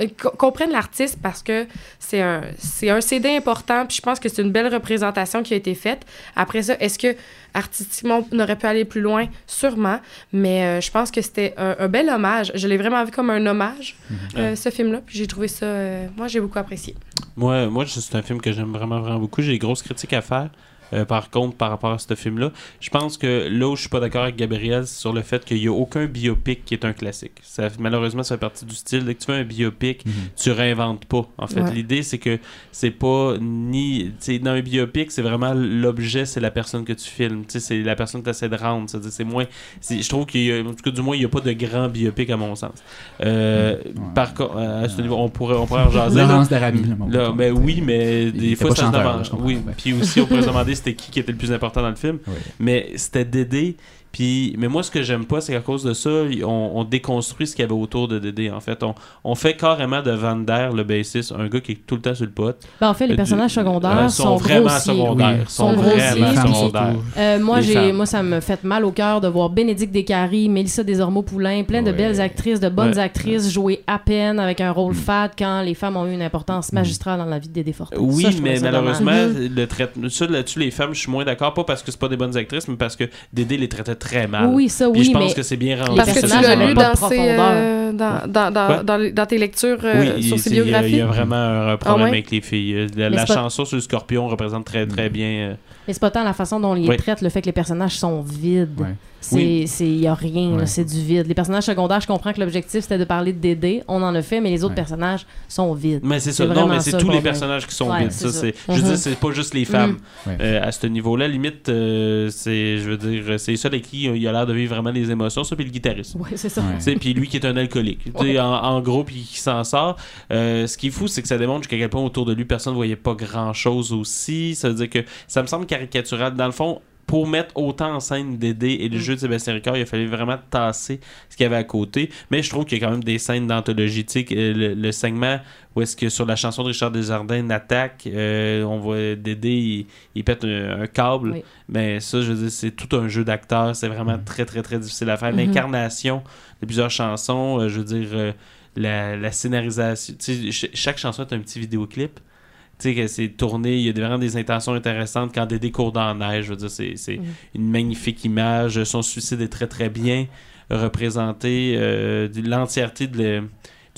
euh, co- comprenne l'artiste parce que c'est un, c'est un CD important, puis je pense que c'est une belle représentation qui a été faite. Après ça, est-ce que artistiquement, on aurait pu aller plus loin? Sûrement, mais euh, je pense que c'était un, un bel hommage. Je l'ai vraiment vu comme un hommage, euh, ce film-là, puis j'ai trouvé ça... euh, moi, j'ai beaucoup apprécié. Moi, moi c'est un film que j'aime vraiment, vraiment beaucoup. J'ai des grosses critiques à faire. Euh, par contre, par rapport à ce film-là, je pense que là où je suis pas d'accord avec Gabriel, c'est sur le fait qu'il n'y a aucun biopic qui est un classique. Ça, malheureusement, ça fait partie du style. Dès que tu fais un biopic, tu réinventes pas. En fait, Ouais. l'idée, c'est que c'est pas ni. Dans un biopic, c'est vraiment l'objet, c'est la personne que tu filmes. C'est la personne que tu essaies de rendre. C'est-à-dire, C'est moins. Je trouve qu'il y a. En tout cas, du moins, il n'y a pas de grand biopic à mon sens. Euh, Par contre, à ce niveau, on pourrait, on pourrait en jaser. là. Laurence d'Arabie. là, ben oui, mais Il des fois, ça se demande. Oui, puis aussi, on pourrait se demander c'était qui qui était le plus important dans le film. Oui. Mais c'était Dédé. Puis, mais moi, ce que j'aime pas, c'est qu'à cause de ça, on, on déconstruit ce qu'il y avait autour de Dédé. En fait, on, on fait carrément de Van Der, le bassiste, un gars qui est tout le temps sur le pot. Ben, en fait, les Euh, personnages du- secondaires euh, sont, vraiment grossiers. secondaires. Oui. Sont, Sont grossiers. vraiment secondaires. Euh, moi, j'ai, moi, ça me fait mal au cœur de voir Bénédicte Descaries, Mélissa Desormeaux-Poulain, plein de Ouais. belles actrices, de bonnes Ouais. actrices jouer à peine avec un rôle fade quand les femmes ont eu une importance magistrale dans la vie de Dédé Fortin. Oui, Ça, mais malheureusement, le traitement, ça là-dessus, les femmes, je suis moins d'accord, pas parce que c'est pas des bonnes actrices, mais parce que Dédé les traitait très mal. Oui, ça, Puis oui, je pense mais que c'est bien rendu. Les Parce que tu personnages l'as lu dans, ses, euh, dans, dans, dans, dans, dans tes lectures euh, oui, sur ses biographies. Il y a vraiment un problème ouais? avec les filles. Euh, La, pas- chanson sur le scorpion représente très très bien. euh, Mais c'est pas tant la façon dont on les Oui. traite, le fait que les personnages sont vides. Ouais. C'est, Oui. c'est, y a rien, Ouais. c'est du vide. Les personnages secondaires, je comprends que l'objectif c'était de parler de Dédé, on en a fait, mais les autres Ouais. personnages sont vides. Mais c'est ça. Non, mais c'est tous le les personnages qui sont Ouais, vides. c'est Ça, ça. c'est. Je veux dire, c'est pas juste les femmes Ouais. euh, à ce niveau-là. Limite, euh, c'est, je veux dire, c'est ça avec qui il a l'air de vivre vraiment les émotions, ça, puis le guitariste. Ouais, c'est ça. Puis lui qui est un alcoolique. En, en gros, puis qui s'en sort. Euh, ce qui est fou, c'est que ça démontre jusqu'à quel point autour de lui, personne ne voyait pas grand-chose aussi. Ça veut dire que ça me semble caricatural. Dans le fond, pour mettre autant en scène Dédé et le Mm. jeu de Sébastien Ricard, il a fallu vraiment tasser ce qu'il y avait à côté. Mais je trouve qu'il y a quand même des scènes d'anthologie. Que le, le segment où est-ce que sur la chanson de Richard Desjardins, une attaque, euh, on voit Dédé, il, il pète un, un câble. Oui. Mais ça, je veux dire, c'est tout un jeu d'acteurs. C'est vraiment très, très, très difficile à faire. Mhm. L'incarnation de plusieurs chansons, euh, je veux dire, euh, la, la scénarisation. Ch- chaque chanson est un petit vidéoclip. Tu sais, que c'est tourné, il y a vraiment des intentions intéressantes. Quand Dédé court dans la neige, je veux dire, c'est c'est Mhm. une magnifique image. Son suicide est très, très bien représenté. euh, l'entièreté de le-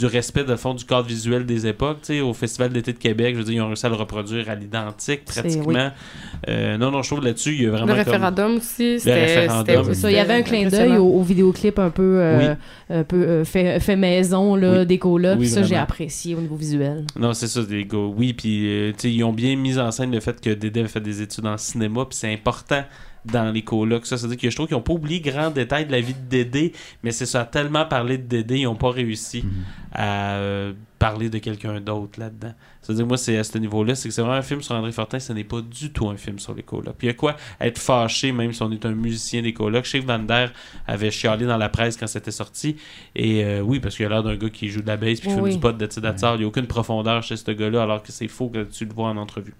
du respect, de fond, du cadre visuel des époques. Tu sais, au Festival d'été de Québec, je veux dire, ils ont réussi à le reproduire à l'identique, pratiquement. oui. Euh, non, non, je trouve là-dessus, il y a vraiment Le comme- référendum aussi, c'était ça, il y avait un clin d'œil au, au vidéoclip un peu, euh, un peu euh, fait, fait maison là, Oui. des. Oui, ça, j'ai apprécié au niveau visuel. Non, c'est ça, des gars. Oui, puis euh, tu sais, ils ont bien mis en scène le fait que Dédé a fait des études en cinéma, puis c'est important dans les colocs. Ça, c'est-à-dire que je trouve qu'ils n'ont pas oublié grand détail de la vie de Dédé, mais c'est ça, tellement parlé de Dédé, ils n'ont pas réussi à euh, parler de quelqu'un d'autre là-dedans. C'est-à-dire, moi, c'est à ce niveau-là, c'est que c'est vraiment un film sur André Fortin, ce n'est pas du tout un film sur les colocs. Puis il y a quoi être fâché, même si on est un musicien des colocs. Je sais que Van Der avait chialé dans la presse quand c'était sorti, et euh, oui, parce qu'il a l'air d'un gars qui joue de la bass puis qui Oui, oui. du pot de Tidatsar. Il n'y a aucune profondeur chez ce gars-là, alors que c'est faux que tu le vois en entrevue.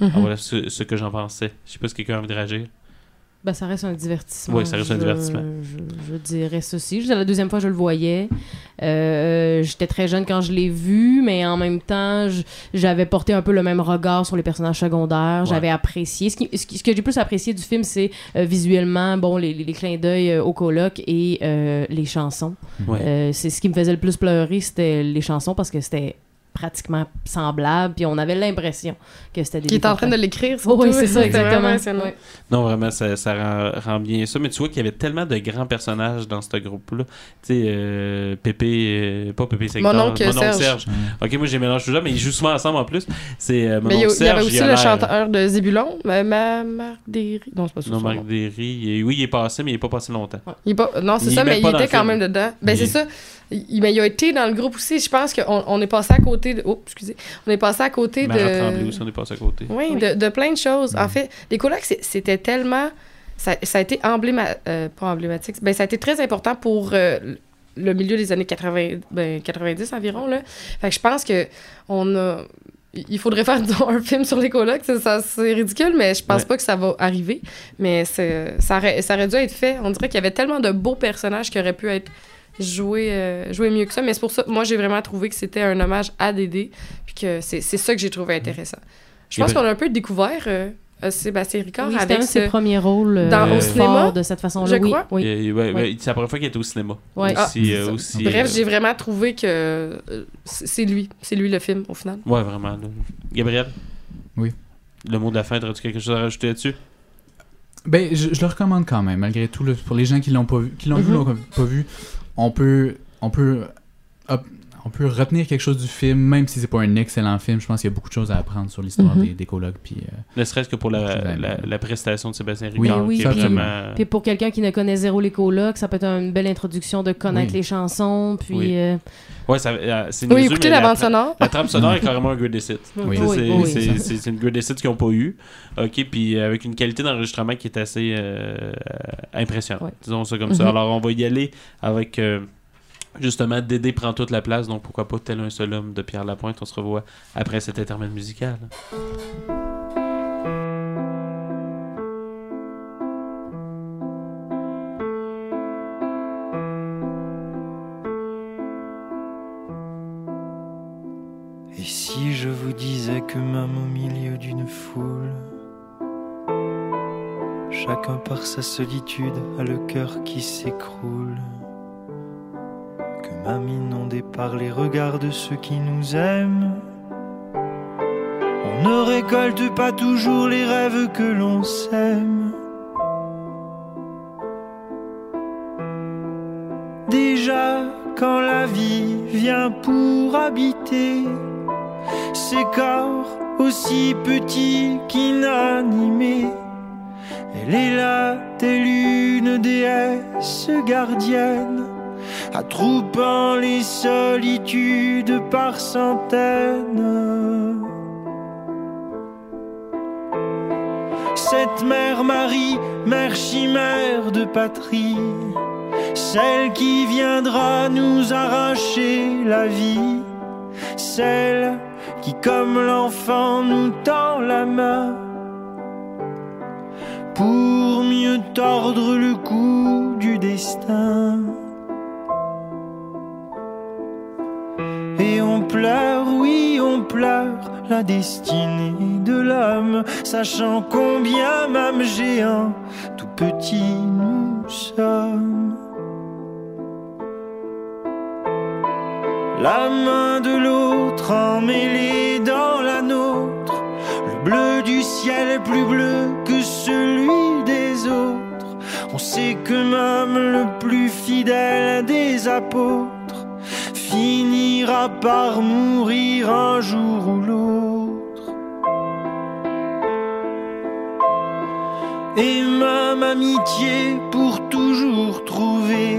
Mhm. Alors voilà ce, ce que j'en pensais. Je sais pas si quelqu'un a envie de réagir. Ben, ça reste un divertissement. Ouais, ça reste un divertissement. Je, je dirais ceci. C'est la deuxième fois je le voyais. Euh, J'étais très jeune quand je l'ai vu, mais en même temps, j'avais porté un peu le même regard sur les personnages secondaires. J'avais apprécié. Ce, qui- ce, qui- ce que j'ai plus apprécié du film, c'est euh, visuellement, bon, les, les- les clins d'œil euh, au coloc et euh, les chansons. Ouais. C'est ce qui me faisait le plus pleurer, c'était les chansons parce que c'était pratiquement semblable, puis on avait l'impression que c'était des Qui est en train de l'écrire. Oh, oui, c'est ça, vraiment exactement. Non, vraiment, ça, ça rend, rend bien ça. Mais tu vois qu'il y avait tellement de grands personnages dans ce groupe-là. Tu sais, euh, Pépé, euh, pas Pépé Sector, Mon oncle Serge. Ok, moi j'ai mélangé tout ça, mais ils jouent souvent ensemble en plus. C'est euh, mon Mais il y, il avait Serge, aussi a le chanteur de Zébulon, ma, ma, Marc Derry. Non, c'est pas ça. Non, Marc. Derry. Oui, il est passé, mais il est pas passé longtemps. Il est pas, non, c'est ça, mais il était quand même dedans. Ben, c'est est- ça. Il, mais il a été dans le groupe aussi. Je pense qu'on on est passé à côté de. Oh, excusez. On est passé à côté Tremblay de. aussi, on est passé à côté. Oui, Oui. De, de plein de choses. En fait, les colocs, c'était tellement. Ça, ça a été emblématique. pas emblématique. Ben, ça a été très important pour euh, le milieu des années 80, ben, 90 environ. Là. Fait que je pense que on a. Il faudrait faire un film sur les colocs. C'est, ça, c'est ridicule, mais je pense Ouais. pas que ça va arriver. Mais ça, aurait, ça aurait dû être fait. On dirait qu'il y avait tellement de beaux personnages qui auraient pu être joués, euh, joués mieux que ça. Mais c'est pour ça moi, j'ai vraiment trouvé que c'était un hommage à Dédé. Puis que c'est, c'est ça que j'ai trouvé intéressant. Je pense ben- qu'on a un peu découvert euh, euh, Sébastien Ricard Oui, c'était avec un de ses ce... premiers rôles euh, au cinéma, de cette façon-là. je oui, crois. oui. Ouais, Oui. ouais, c'est la première fois qu'il était au cinéma. Ouais. Ah, Aussi, Bref, euh, j'ai vraiment trouvé que c'est lui. C'est lui le film, au final. Ouais, vraiment. là. Gabriel? Oui. Le mot de la fin, aurais-tu quelque chose à rajouter là-dessus? Ben, je, je le recommande quand même, malgré tout. là, pour les gens qui l'ont pas vu, qui l'ont vu, Mhm. l'ont pas vu, on peut, on peut, on peut retenir quelque chose du film, même si c'est pas un excellent film. Je pense qu'il y a beaucoup de choses à apprendre sur l'histoire Mhm. des, des colocs. Puis, euh, Ne serait-ce que pour la, la, la prestation de Sébastien Oui, Ricard, oui, qui est puis- vraiment... Puis pour quelqu'un qui ne connaît zéro les colocs, ça peut être une belle introduction de connaître Oui. les chansons. Puis, Oui. euh, Ouais, euh, c'est Oui, écoutez la la bande tra- sonore. La trame sonore est carrément un greatest hit. Oui. Oui, c'est- oui, une greatest hit qu'ils n'ont pas eu. OK, puis avec une qualité d'enregistrement qui est assez euh, impressionnante. Ouais. Disons ça comme ça. Mhm. Alors, on va y aller avec... Justement, Dédé prend toute la place, donc pourquoi pas tel un seul homme de Pierre Lapointe. On se revoit après cet intermède musical. Et si je vous disais que même au milieu d'une foule, chacun par sa solitude a le cœur qui s'écroule, que même inondé par les regards de ceux qui nous aiment, on ne récolte pas toujours les rêves que l'on sème. Déjà, quand la vie vient pour habiter ces corps aussi petits qu'inanimés. Elle est là, telle une déesse gardienne, attroupant les solitudes par centaines. Cette mère Marie, mère chimère de patrie, celle qui viendra nous arracher la vie, celle qui comme l'enfant nous tend la main pour mieux tordre le cou du destin. On pleure, oui, on pleure la destinée de l'homme, sachant combien même géant, tout petit nous sommes. La main de l'autre emmêlée dans la nôtre, le bleu du ciel est plus bleu que celui des autres. On sait que même le plus fidèle des apôtres finira par mourir un jour ou l'autre. Et même amitié pour toujours trouver.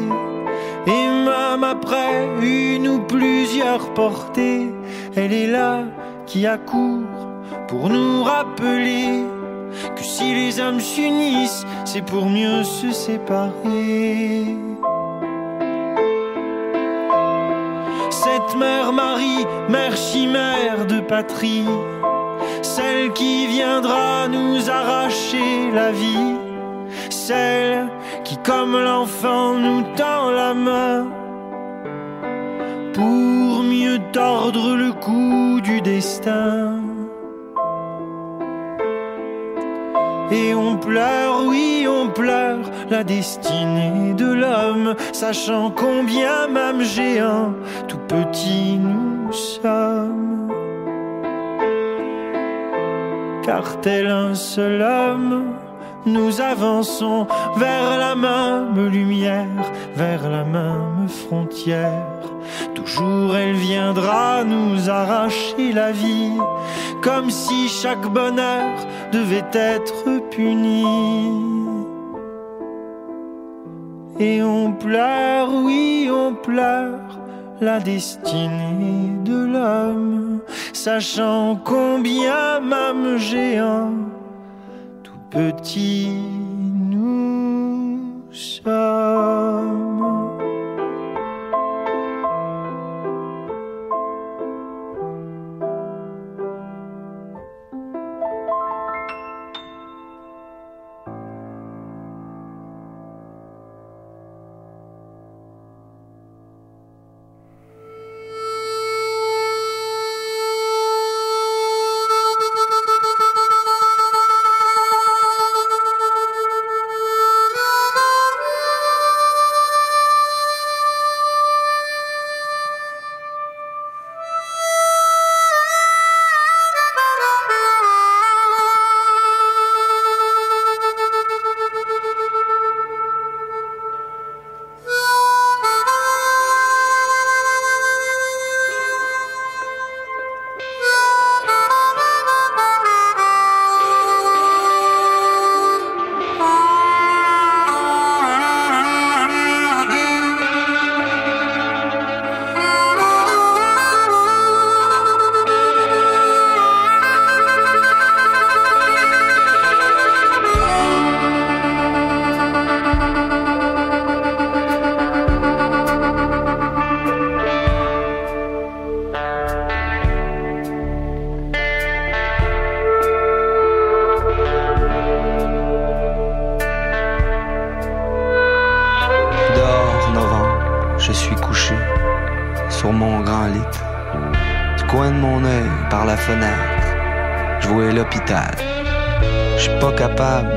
Et même après une ou plusieurs portées, elle est là qui accourt pour nous rappeler que si les hommes s'unissent, c'est pour mieux se séparer. Mère Marie, mère chimère de patrie, celle qui viendra nous arracher la vie, celle qui, comme l'enfant, nous tend la main pour mieux tordre le cou du destin. Et on pleure, oui, on pleure la destinée de l'homme, sachant combien même géant, tout petit nous sommes. Car tel un seul homme, nous avançons vers la même lumière, vers la même frontière. Toujours elle viendra nous arracher la vie, comme si chaque bonheur devait être puni. Et on pleure, oui, on pleure la destinée de l'homme, sachant combien même géant, tout petit nous sommes.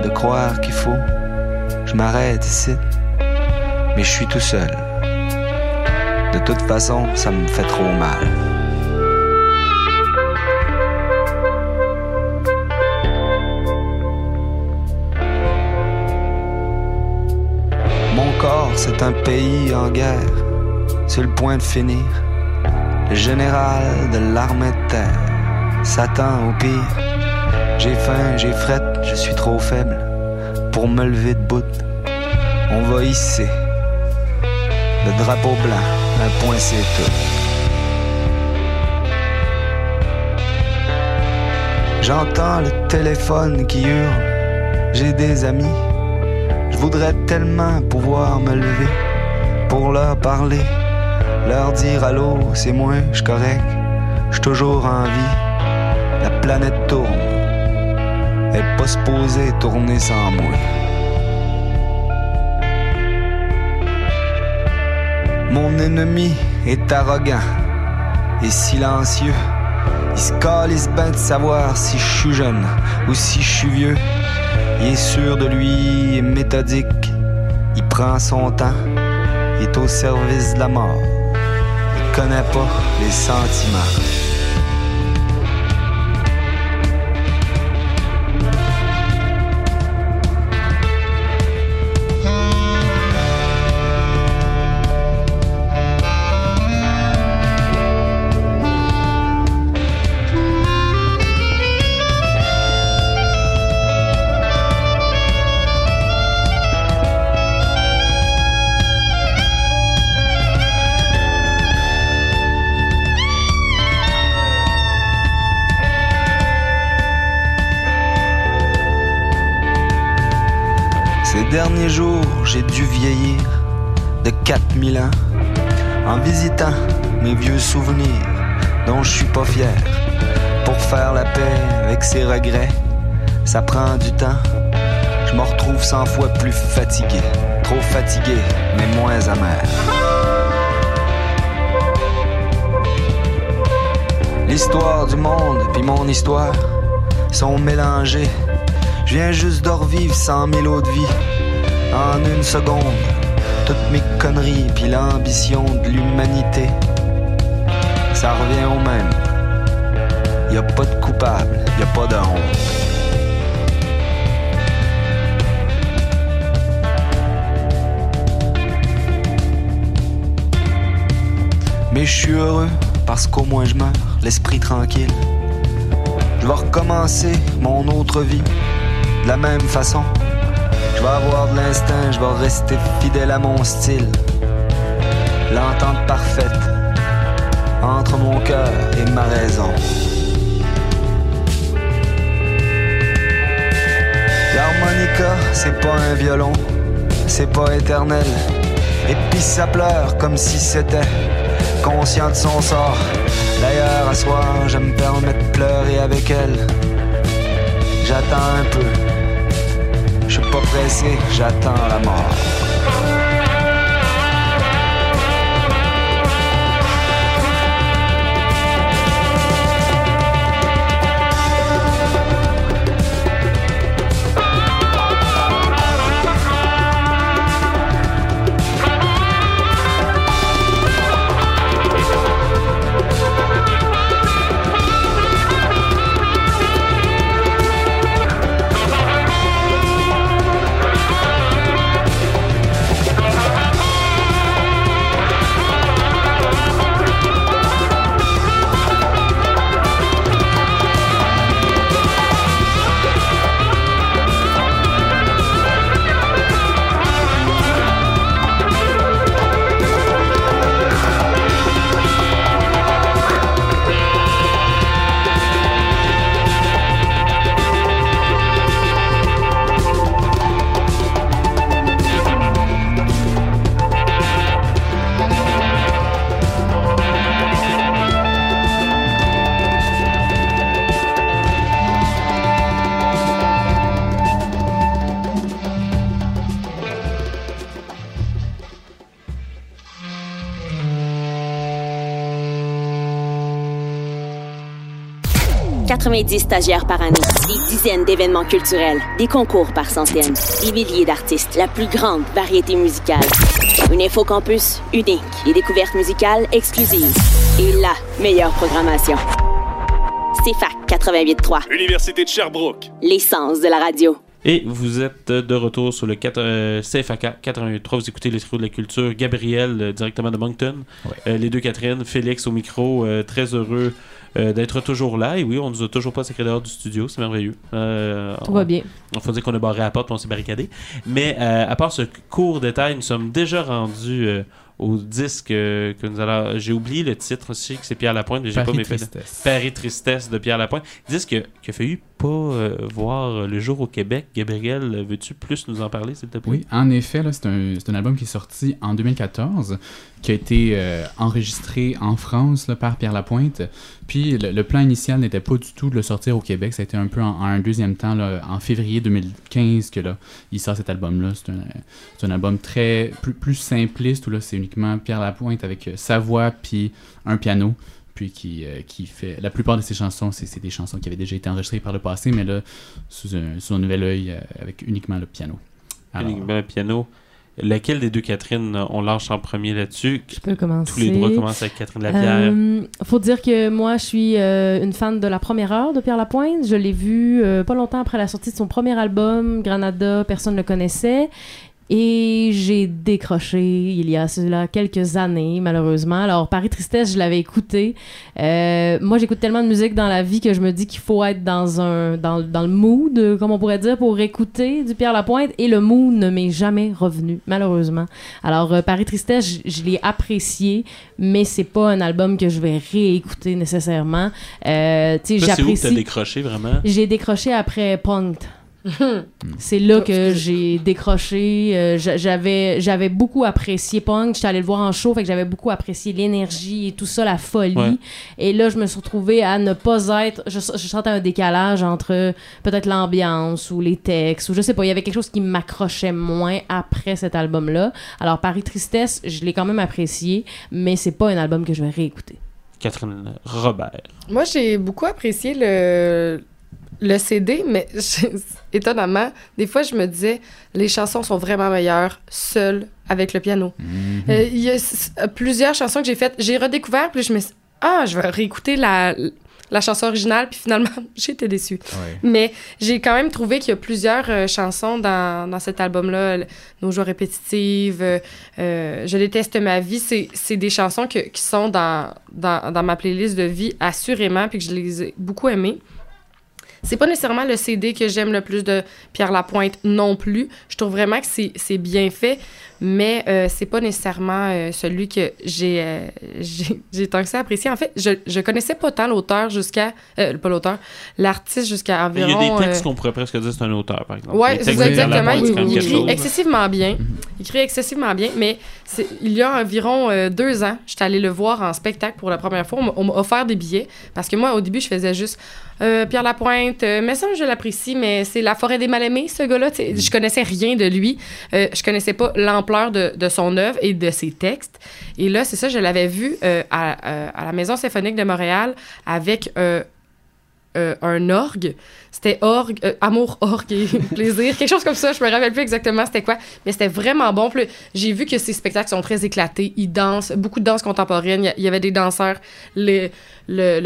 De croire qu'il faut. Je m'arrête ici, mais je suis tout seul. De toute façon, ça me fait trop mal. Mon corps, c'est un pays en guerre, sur le point de finir. Le général de l'armée de terre s'attend au pire. J'ai faim, j'ai frette, je suis trop faible pour me lever de bout. On va hisser le drapeau blanc, un point c'est tout. J'entends le téléphone qui hurle, j'ai des amis. Je voudrais tellement pouvoir me lever pour leur parler, leur dire allô, c'est moi, je correct, je toujours en vie. La planète tourne, est pas supposée tourner sans moi. Mon ennemi est arrogant et silencieux. Il se calisse bien de savoir si je suis jeune ou si je suis vieux. Il est sûr de lui, est méthodique. Il prend son temps, il est au service de la mort. Il connaît pas les sentiments. Derniers jours, j'ai dû vieillir de 4000 ans en visitant mes vieux souvenirs dont je suis pas fier. Pour faire la paix avec ses regrets, ça prend du temps je me retrouve cent fois plus fatigué. Trop fatigué, mais moins amer. L'histoire du monde puis mon histoire sont mélangées. Je viens juste de revivre cent mille autres vies en une seconde. Toutes mes conneries puis l'ambition de l'humanité. Ça revient au même. Y a pas de coupable, y a pas de honte. Mais je suis heureux parce qu'au moins je meurs, l'esprit tranquille. Je vais recommencer mon autre vie de la même façon. Je vais avoir de l'instinct, je vais rester fidèle à mon style. L'entente parfaite entre mon cœur et ma raison. L'harmonica, c'est pas un violon, c'est pas éternel. Et puis ça pleure comme si c'était conscient de son sort. D'ailleurs, à soir, je me permets de pleurer avec elle. J'attends un peu. Pas pressé, j'attends la mort. « 90 stagiaires par année, des dizaines d'événements culturels, des concours par centaines, des milliers d'artistes, la plus grande variété musicale. Une info campus unique, des découvertes musicales exclusives et la meilleure programmation. CFAC 88.3, Université de Sherbrooke. l'essence de la radio. Et vous êtes de retour sur le 4, euh, CFAK 88.3. Vous écoutez les trous de la culture. Gabriel, euh, directement de Moncton. Euh, les deux Catherine. Félix au micro. euh, très heureux euh, d'être toujours là. Et oui, on nous a toujours pas sacré dehors du studio. C'est merveilleux. Euh, Tout on- va bien. Il faut dire qu'on a barré la porte et on s'est barricadé. Mais euh, à part ce court détail, nous sommes déjà rendus euh, au disque euh, que nous allons. J'ai oublié le titre aussi, que c'est Pierre Lapointe, mais j'ai pas Paris mes. Paris Tristesse de Pierre Lapointe. Disque qui a failli pas euh, voir le jour au Québec. Gabriel, veux-tu plus nous en parler, s'il te plaît? Oui, en effet, c'est un, album qui est sorti en 2014, qui a été euh, enregistré en France par Pierre Lapointe. Puis le, plan initial n'était pas du tout de le sortir au Québec. Ça a été un peu en, un deuxième temps, en février 2015, que il sort cet album-là. C'est un, c'est un album très plus, plus simpliste où là, c'est uniquement Pierre Lapointe avec euh, sa voix puis un piano. Puis qui, euh, qui fait. La plupart de ses chansons, c'est c'est des chansons qui avaient déjà été enregistrées par le passé, mais là, sous un, sous un nouvel œil, euh, avec uniquement le piano. Alors, Uniquement le piano. Laquelle des deux Catherine, on lâche en premier là-dessus? Je peux commencer. Tous les droits commencent avec Catherine Lapierre. Euh, faut dire que moi, je suis euh, une fan de la première heure de Pierre Lapointe. Je l'ai vu euh, pas longtemps après la sortie de son premier album, Granada, personne ne le connaissait. Et j'ai décroché il y a cela quelques années, malheureusement. Alors, Paris Tristesse, je l'avais écouté. Euh, moi, j'écoute tellement de musique dans la vie que je me dis qu'il faut être dans, un, dans, dans le mood, comme on pourrait dire, pour écouter du Pierre Lapointe. Et le mood ne m'est jamais revenu, malheureusement. Alors, euh, Paris Tristesse, je, je l'ai apprécié, mais c'est pas un album que je vais réécouter nécessairement. Euh, tu sais, Toi, c'est où que t'as j'apprécie. décroché vraiment? J'ai décroché après Punked. C'est là que j'ai décroché. euh, j'a- j'avais, j'avais beaucoup apprécié Punk. J'étais allée le voir en show, fait que j'avais beaucoup apprécié l'énergie et tout ça, la folie. Ouais. Et là, je me suis retrouvée à ne pas être. Je, je sentais un décalage entre peut-être l'ambiance ou les textes, ou je sais pas. Il y avait quelque chose qui m'accrochait moins après cet album-là. Alors, Paris Tristesse, je l'ai quand même apprécié, mais c'est pas un album que je vais réécouter. Catherine Robert. Moi, j'ai beaucoup apprécié le, le CD, mais je- étonnamment, des fois, je me disais, les chansons sont vraiment meilleures seules avec le piano. Euh, Il y a plusieurs chansons que j'ai faites. J'ai redécouvert, puis je me suis dit, ah, je vais réécouter la, la chanson originale, puis finalement, j'ai été déçue. Mais j'ai quand même trouvé qu'il y a plusieurs euh, chansons dans, dans cet album-là. Nos joies répétitives, euh, Je déteste ma vie. C'est c'est des chansons que- qui sont dans, dans, dans ma playlist de vie, assurément, puis que je les ai beaucoup aimées. C'est pas nécessairement le CD que j'aime le plus de Pierre Lapointe non plus. Je trouve vraiment que c'est bien fait, mais euh, c'est pas nécessairement euh, celui que j'ai euh, j'ai j'ai tant que ça apprécié. En fait, je, je connaissais pas tant l'auteur jusqu'à... euh, pas l'auteur, l'artiste jusqu'à Il y environ... a des textes qu'on pourrait presque dire c'est un auteur, par exemple. Ouais, c'est exactement. Il, écrit excessivement bien. Il écrit excessivement bien, mais c'est- il y a environ deux ans, j'étais allée le voir en spectacle pour la première fois. On m'a- On m'a offert des billets parce que moi, au début, je faisais juste Pierre Lapointe. Mais ça, je l'apprécie, mais c'est La forêt des mal-aimés, ce gars-là. sais. Je connaissais rien de lui. Je connaissais pas l'ampleur de, son œuvre et de ses textes. Et là, c'est ça, je l'avais vu euh, à, euh, à la Maison symphonique de Montréal avec euh, un orgue. C'était orgue, amour, orgue et plaisir, quelque chose comme ça. Je me rappelle plus exactement c'était quoi, mais c'était vraiment bon. J'ai vu que ces spectacles sont très éclatés. Ils dansent, beaucoup de danse contemporaine. Il y avait des danseurs. Le,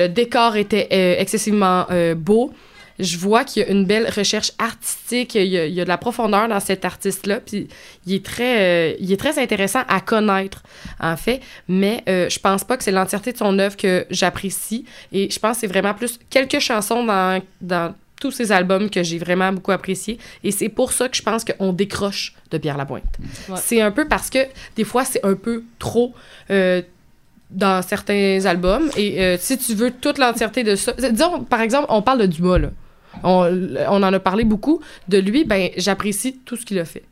décor était excessivement beau. Je vois qu'il y a une belle recherche artistique. Il y a, il y a de la profondeur dans cet artiste-là. Puis il est très, euh, il est très intéressant à connaître, en fait. Mais euh, je pense pas que c'est l'entièreté de son œuvre que j'apprécie. Et je pense que c'est vraiment plus quelques chansons dans, dans tous ces albums que j'ai vraiment beaucoup appréciés. Et c'est pour ça que je pense qu'on décroche de Pierre Lapointe. Ouais. C'est un peu parce que des fois, c'est un peu trop euh, dans certains albums. Et euh, si tu veux toute l'entièreté de ça... Disons, par exemple, on parle de Dumas, là. On, on en a parlé beaucoup. De lui, ben j'apprécie tout ce qu'il a fait.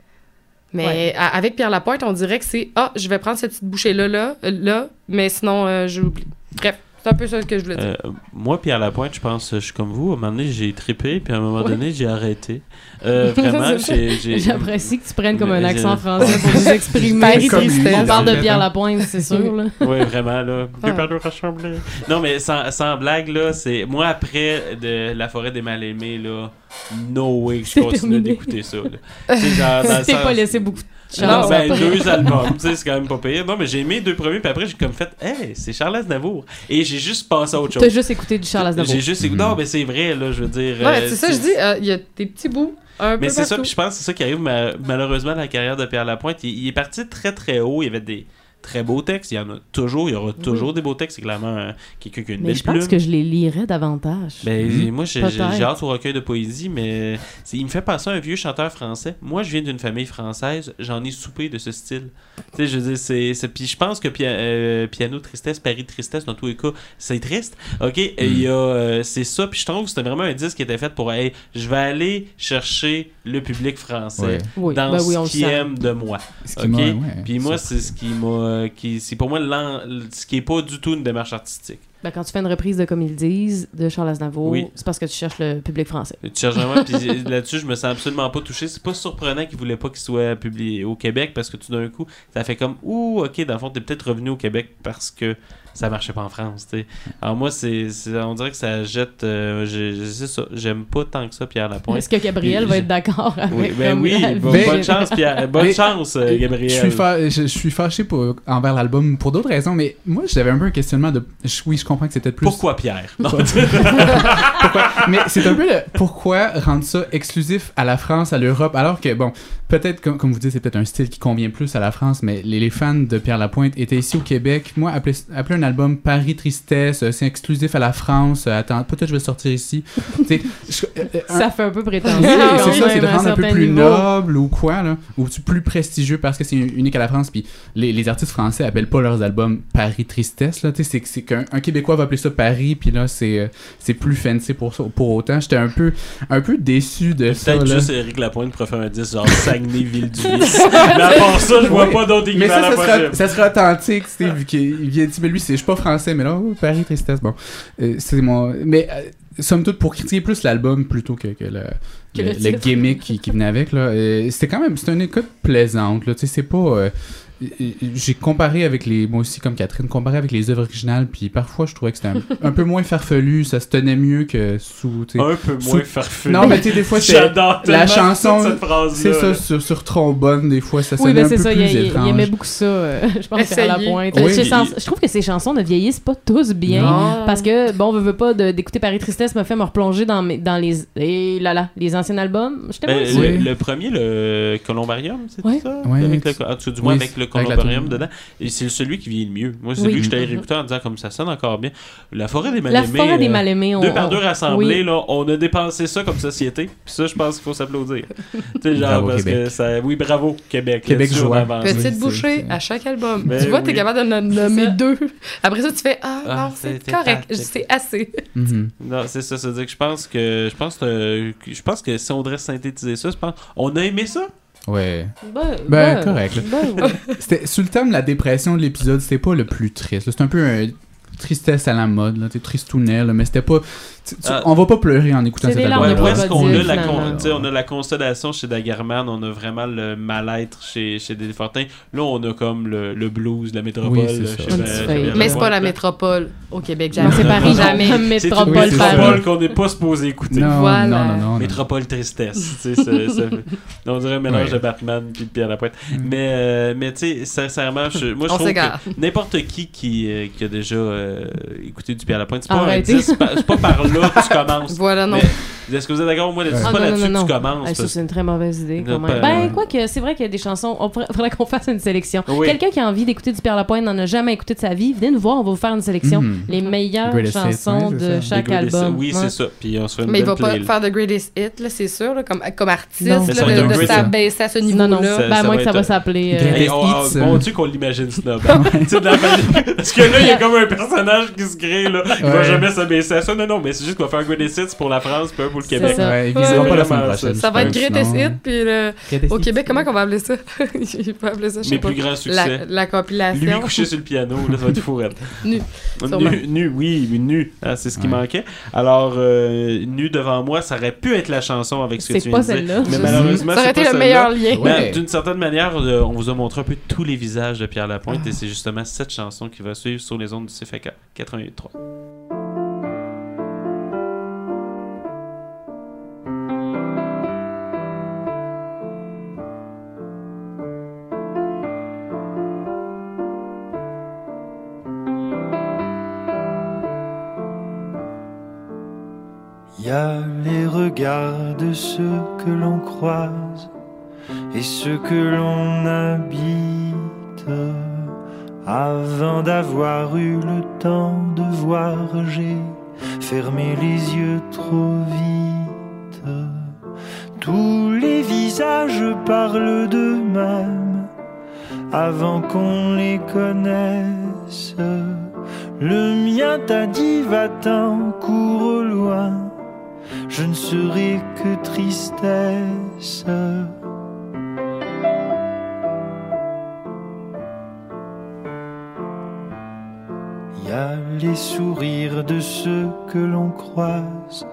Mais Ouais. à- avec Pierre Lapointe, on dirait que c'est ah, je vais prendre cette petite bouchée là là, là mais sinon euh, j'oublie. Bref, c'est un peu ça que je voulais dire. Euh, moi, Pierre Lapointe, je pense, je suis comme vous. À un moment donné, j'ai trippé, puis à un moment Ouais. donné, j'ai arrêté. Euh, vraiment, j'ai. J'apprécie que tu prennes comme un accent français pour nous exprimer. On parle de. Pierre Lapointe, c'est sûr. Là. Oui, vraiment, là. Ah. Deux par deux rassemblés. Non, mais sans, sans blague, là, c'est. Moi, après de La forêt des mal-aimés, là, no way que je continue d'écouter ça, là. Genre, dans le T'es sens- pas laissé beaucoup de Non, ben, deux albums, tu sais, c'est quand même pas pire. Non, mais j'ai aimé les deux premiers, puis après, j'ai comme fait, hey, c'est Charles Aznavour. Et j'ai juste passé à autre chose. T'as juste écouté du Charles Aznavour. J'ai juste écouté. Mhm. Non, mais c'est vrai, là, je veux dire. Ouais, euh, c'est ça, je dis, euh, il y a des petits bouts un Mais c'est ça, puis je pense que c'est ça qui arrive ma- malheureusement dans la carrière de Pierre Lapointe. Il, il est parti très très haut, il y avait des très beaux textes, il y en a toujours, il y aura toujours des beaux textes, c'est clairement euh, quelqu'un qui a une Mais belle je pense plume. que je les lirais davantage. Ben, Mhm. moi, j'ai hâte au recueil de poésie, mais c'est- il me fait penser à un vieux chanteur français. Moi, je viens d'une famille française, j'en ai soupé de ce style. Tu sais, je veux dire, c'est. Puis je pense que pia- euh, Piano Tristesse, Paris Tristesse, dans tous les cas, c'est triste. OK? Et Il y a. euh, c'est ça, puis je trouve que c'était vraiment un disque qui était fait pour. Hey, je vais aller chercher le public français. Oui, dans ben ce sent. aime de moi. Qui OK? Puis moi, c'est ce qui m'a. qui C'est pour moi ce qui est pas du tout une démarche artistique. Ben, quand tu fais une reprise de Comme ils disent de Charles Aznavour, Oui. c'est parce que tu cherches le public français. Tu cherches vraiment, puis là-dessus, je me sens absolument pas touché. C'est pas surprenant qu'il voulait pas qu'il soit publié au Québec parce que tout d'un coup, ça fait comme Ouh, ok, dans le fond, t'es peut-être revenu au Québec parce que ça marchait pas en France, tu sais. Alors moi, c'est, on dirait que ça jette. euh, c'est ça, j'aime pas tant que ça Pierre Lapointe. Est-ce que Gabriel Puis va je- être d'accord avec Oui, ben oui, bon- vie? bonne chance, Pierre. Bonne Mais- chance, euh, Gabriel. Je suis, fa- je, je suis fâché pour, envers l'album pour d'autres raisons, mais moi j'avais un peu un questionnement de. je- oui, je comprends que c'est peut-être plus. Pourquoi Pierre? Non. Pourquoi- Mais c'est un peu le pourquoi rendre ça exclusif à la France, à l'Europe, alors que, bon, peut-être, comme, comme vous dites, c'est peut-être un style qui convient plus à la France, mais les, les fans de Pierre Lapointe étaient ici au Québec. Moi, appeler, appeler un album Paris Tristesse, euh, c'est exclusif à la France. euh, attends, peut-être je vais sortir ici. Je- euh, un- Ça fait un peu prétentieux. oui, c'est ça, c'est de rendre un peu plus noble ou quoi, là, ou plus prestigieux parce que c'est unique à la France. Puis les, les artistes français appellent pas leurs albums Paris Tristesse, là. Tu sais, c'est qu'un un Québécois va appeler ça Paris, puis là, c'est c'est plus fancy pour, pour autant. J'étais un peu, un peu déçu de ça. Peut-être là. juste Eric Lapointe pourrait faire un 10 genre Saguenay, ville du vice. Mais à part ça, je vois Oui. pas d'autres Mais ça, ça sera, ça sera authentique, tu sais, vu qu'il vient dire, mais lui, c'est, suis pas français, mais là, oh, Paris Tristesse, bon. Euh, c'est mon. Mais, euh, somme toute, pour critiquer plus l'album plutôt que, que le, Que le, le le titre. gimmick qui, qui venait avec, là, euh, c'était quand même, c'était une écoute plaisante, là, tu sais, c'est pas. Euh, euh, j'ai comparé avec les moi aussi comme Catherine comparé avec les œuvres originales puis parfois je trouvais que c'était un, un peu moins farfelu ça se tenait mieux que sous. Un peu Sous- moins farfelu. non mais tu sais des fois c'est la chanson c'est ça sur, sur trombone des fois ça Oui, sonnait ben un c'est peu ça, il, plus il- il étrange aimait beaucoup ça, euh, je pense, à la pointe. Oui. Je trouve que ces chansons ne vieillissent pas tous bien, Non. parce que, bon, veut, veut pas, d'écouter Paris Tristesse me fait me replonger dans, mes, dans les, et là, là, les anciens albums. J'étais Ben, pas le, le premier, le Columbarium, c'est Ouais. ça? Ouais. avec le, en tout cas, du moins Oui, avec le Columbarium dedans. Et c'est celui qui vieillit le mieux. Moi, c'est Oui. celui que Mhm. réécouté en disant comme ça sonne encore bien. La forêt des La mal-aimés. forêt des euh, mal-aimés, on. Deux par deux on- rassemblés, oui. là, on a dépensé ça comme société. Puis ça, je pense qu'il faut s'applaudir. tu sais, genre, Bravo, parce Québec. que ça. Oui, bravo, Québec. Québec joie. Petite bouchée à chaque album. Ben tu vois, t'es capable de nommer ça. deux. Après ça, tu fais Ah, Ah, non, c'est correct, c'est assez. Mhm. Non, c'est ça, c'est-à-dire que je pense que je pense que je pense que si on devrait synthétiser ça, je pense on a aimé ça? Ouais Ben, Ben, correct, ben, oui. C'était sur le thème de la dépression de l'épisode, c'était pas le plus triste. C'était un peu un tristesse à la mode, là, t'es tristounet, là, mais c'était pas. Ah. on va pas pleurer en écoutant cet album. Ouais, qu'on a la con- on a la constellation chez Dagerman, on a vraiment le mal-être chez chez Desfortins. Là, on a comme le, le blues, la métropole. Oui, chez- Mais c'est pas la métropole au Québec, jamais. c'est Paris, Jamais. C'est une métropole. Paris. métropole qu'on n'est pas supposé écouter. Non, Voilà. non, non, non, non. Métropole tristesse, on dirait un mélange Ouais. de Batman puis de Pierre Lapointe. Mais, euh, mais tu sais, sincèrement, je, moi je trouve que n'importe qui qui, euh, qui a déjà euh, écouté du Pierre Lapointe, c'est pas un Arrêtez. 10, c'est pas, c'est pas par là que tu commences. Voilà, non. Mais, est-ce que vous êtes d'accord? Moi, c'est pas Ah, non, là-dessus non, non, que tu non. commences. Ah, parce- c'est une très mauvaise idée, quand Non, même. pas- Ben, quoi que c'est vrai qu'il y a des chansons. On faudrait qu'on fasse une sélection. Oui. Quelqu'un qui a envie d'écouter du Pierre Lapointe n'en a jamais écouté de sa vie, venez nous voir, on va vous faire une sélection. Mhm. Les meilleures Greatest chansons de chaque album. Oui, Ouais. c'est ça. Puis on se fait une Mais il va pas faire de greatest hit, là, c'est sûr, là, comme, comme artiste, Non. là, de, s'abaisser à ce Non, niveau-là. non. Ça- Ben, à moins que ça va s'appeler. euh, hits, mon euh. Dieu qu'on l'imagine snob. Parce que là, il y a comme un personnage qui se crée, là. Il va jamais s'abaisser à ça. Non, non, mais c'est juste qu'on va faire un greatest hits pour la France puis un pour le Québec. ça. Ouais, ils Ouais. viseront pas la semaine Vraiment, prochaine. Ça va être greatest hit, puis le- Greatest au. Québec, comment qu'on va appeler ça? Il peut appeler ça, je sais Mes pas. plus grands succès. la compilation. Lui couché sur le piano, là, ça va être fourrette. Nu. Nu, nu, oui, mais nu. Ah, c'est ce qui Ouais. manquait. Alors, euh, nu devant moi, ça aurait pu être la chanson avec ce que tu pas viens de dire. celle-là. Mais malheureusement, Ça aurait été le meilleur lien. Ouais. Ben, D'une certaine manière, euh, on vous a montré un peu tous les visages de Pierre Lapointe et c'est justement cette chanson qui va suivre sur les ondes du CFK 88.3. Les regards de ceux que l'on croise et ceux que l'on habite. Avant d'avoir eu le temps de voir, j'ai fermé les yeux trop vite. Tous les visages parlent d'eux-mêmes avant qu'on les connaisse. Le mien t'a dit va-t'en, cours au loin, je ne serai que tristesse. Y a les sourires de ceux que l'on croise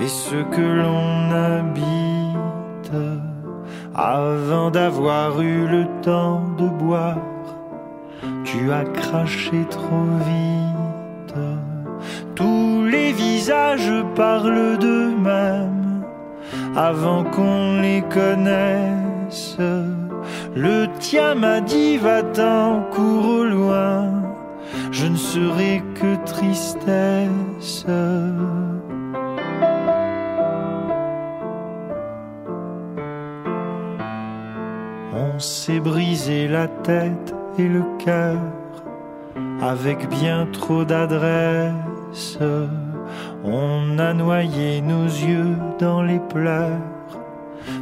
et ceux que l'on habite. Avant d'avoir eu le temps de boire, tu as craché trop vite visages parlent d'eux-mêmes avant qu'on les connaisse. Le tien m'a dit va-t'en, cours au loin, je ne serai que tristesse. On s'est brisé la tête et le cœur avec bien trop d'adresse. On a noyé nos yeux dans les pleurs,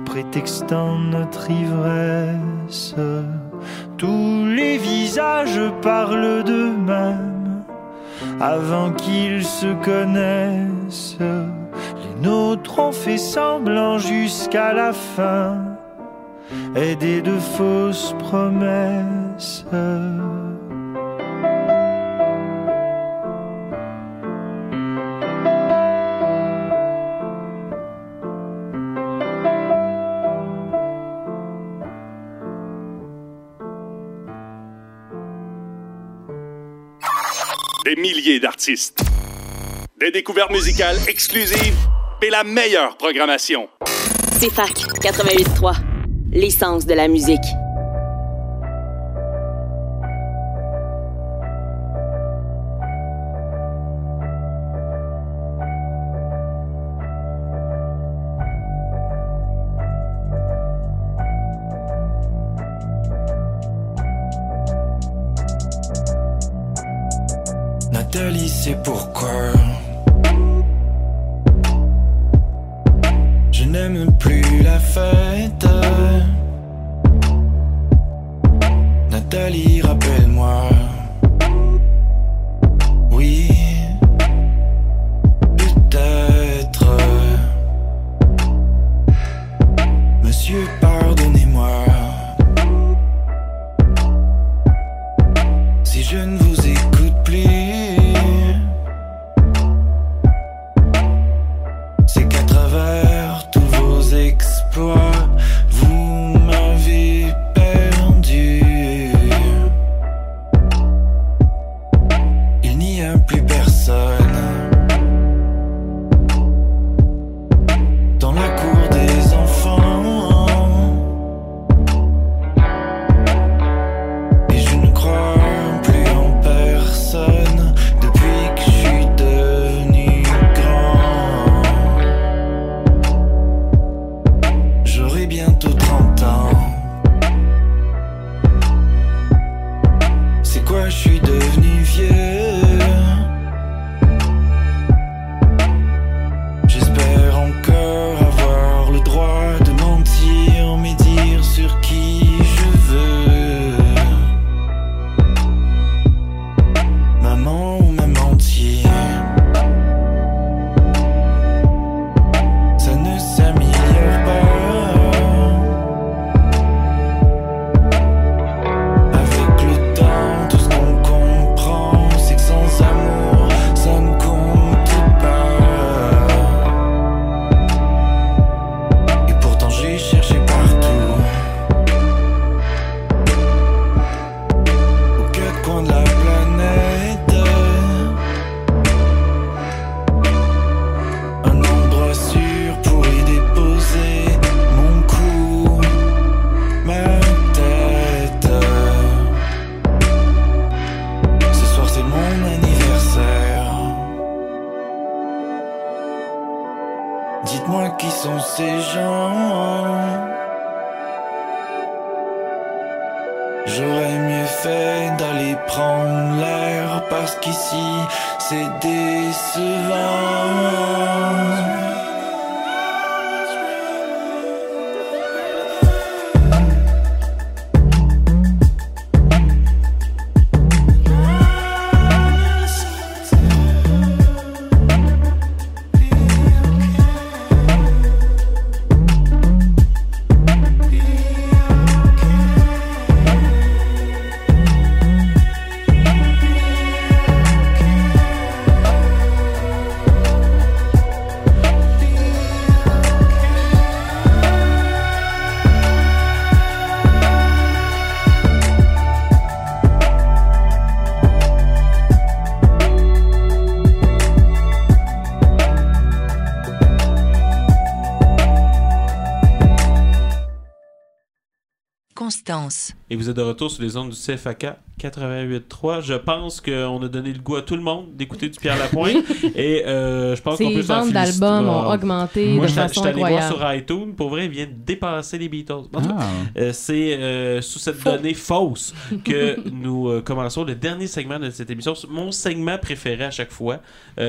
prétextant notre ivresse. Tous les visages parlent d'eux-mêmes avant qu'ils se connaissent. Les nôtres ont fait semblant jusqu'à la fin, aidés de fausses promesses. Des milliers d'artistes. Des découvertes musicales exclusives et la meilleure programmation. CFAC 88.3. L'essence de la musique. J'aurais mieux fait d'aller prendre l'air parce qu'ici c'est décevant. Êtes de retour sur les ondes du CFAK 88.3. Je pense qu'on a donné le goût à tout le monde d'écouter du Pierre Lapointe. et euh, je pense qu'on peut s'en ventes d'albums ont augmenté Moi, de je suis façon allé voir sur iTunes. Pour vrai, il vient de dépasser les Beatles. En tout cas, Ah. euh, c'est euh, sous cette donnée fausse que nous commençons le dernier segment de cette émission. Mon segment préféré à chaque fois,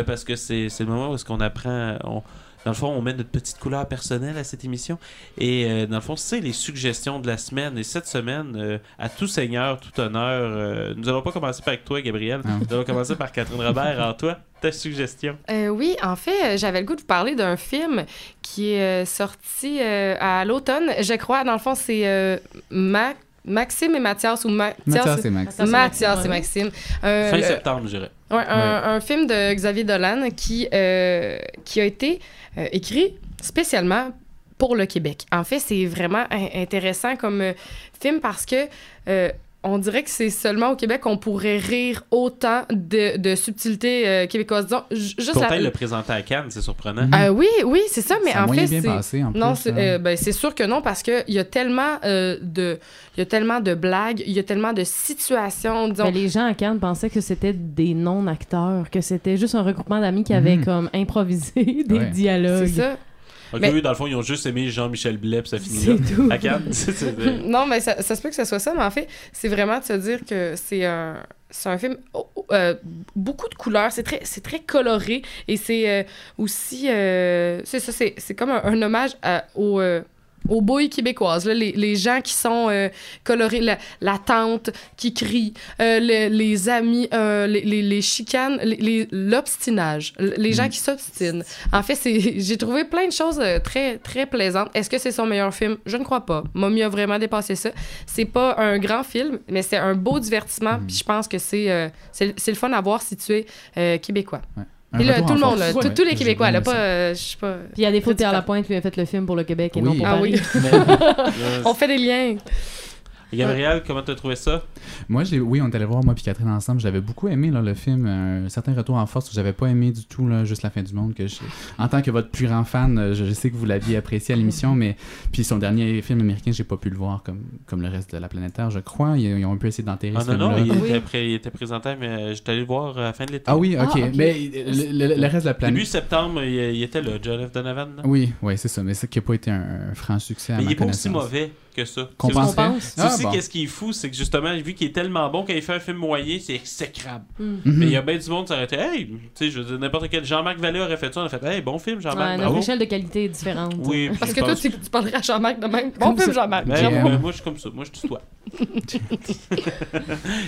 parce que c'est c'est le moment où est-ce qu'on apprend. on- dans le fond, on met notre petite couleur personnelle à cette émission. Et euh, dans le fond, c'est les suggestions de la semaine. Et cette semaine, euh, à tout seigneur, tout honneur, euh, nous allons pas commencer par toi, Gabriel. Nous allons commencer par Catherine Robert. Alors, toi, ta suggestion. Euh, oui, en fait, j'avais le goût de vous parler d'un film qui est sorti euh, à l'automne. Je crois, dans le fond, c'est euh, Ma- Maxime et Mathias ou Ma- Mathias et Max. Mathias et Maxime. Euh, Fin septembre, je dirais. Ouais, un, un film de Xavier Dolan qui, euh, qui a été euh, écrit spécialement pour le Québec. En fait, c'est vraiment in- intéressant comme euh, film parce que euh, on dirait que c'est seulement au Québec qu'on pourrait rire autant de, de subtilités euh, québécoises. Disons, juste Pourtant, la- il le présentait à Cannes, c'est surprenant. euh, oui, oui, c'est ça, mais Ça en fait, bien c'est passé, en non, plus, c'est hein. euh, ben, c'est sûr que non parce que il y a tellement euh, de, il y a tellement de blagues, il y a tellement de situations, disons. Ben, les gens à Cannes pensaient que c'était des non-acteurs, que c'était juste un regroupement d'amis qui avaient Mhm. comme improvisé des Ouais. dialogues. c'est ça. Ok, Mais- oui, dans le fond, ils ont juste aimé Jean-Michel Blais, ça finit là. tout. À Cannes. Non, mais ça, ça se peut que ce soit ça, mais en fait, c'est vraiment de se dire que c'est un, c'est un film oh, oh, euh, beaucoup de couleurs, c'est très, c'est très coloré et c'est euh, aussi, euh, c'est ça, c'est, c'est comme un, un hommage à- au, aux bouilles québécoises, là, les, les gens qui sont euh, colorés, la, la tante qui crie, euh, le- les amis, euh, les, les, les chicanes, les- les- l'obstinage, les gens qui s'obstinent. En fait, j'ai trouvé plein de choses euh, très, très plaisantes. Est-ce que c'est son meilleur film? Je ne crois pas. Mommy a vraiment dépassé ça. C'est pas un grand film, mais c'est un beau divertissement. Puis je pense que c'est, le fun à voir si tu es québécois. Un Et là, tout le monde, force. là, Ouais, tous- les Québécois, là, pas, euh, je sais pas. Puis à défaut de Pierre Petit Lapointe, lui a fait le film pour le Québec et Oui. non pour Ah Paris. oui. On fait des liens. Gabriel, comment t'as trouvé ça? Moi, je l'ai- oui, on est allé voir, moi puis Catherine, ensemble. J'avais beaucoup aimé là, le film. Un certain retour en force que j'avais pas aimé du tout, là, juste la fin du monde. Que je- En tant que votre plus grand fan, euh, je, je sais que vous l'aviez apprécié à l'émission, mais puis son dernier film américain, j'ai pas pu le voir comme, comme le reste de la planète Terre, je crois. Ils, ils ont un peu essayé d'enterrer Ah ce non, non, il, Oui. était pré- il était présenté, mais euh, j'étais allé le voir à la fin de l'été. Ah oui, ok. Ah. Mais le, le- le reste de la planète. Début septembre, il, il était là, John F. Donovan. là. Oui, oui, c'est ça. Mais c'est qui n'a pas été un, un franc succès à Mais ma il est pas aussi mauvais que ça. Qu'on pense. C'est Ah, aussi qu'est-ce qui est fou, c'est que justement, vu qu'il est tellement bon, quand il fait un film moyen, c'est exécrable. Mhm. Mais il y a bien du monde qui s'aurait été, hey, tu sais, je veux dire, n'importe quel Jean-Marc Vallée aurait fait ça, on a fait, hey, bon film, Ouais, Jean-C, notre échelle de qualité est différente. Oui, Parce que toi, tu, tu parlerais à Jean-Marc de même. Bon film, Jean-Marc. Ben, ben, moi, je suis comme ça. Moi, je tutoie.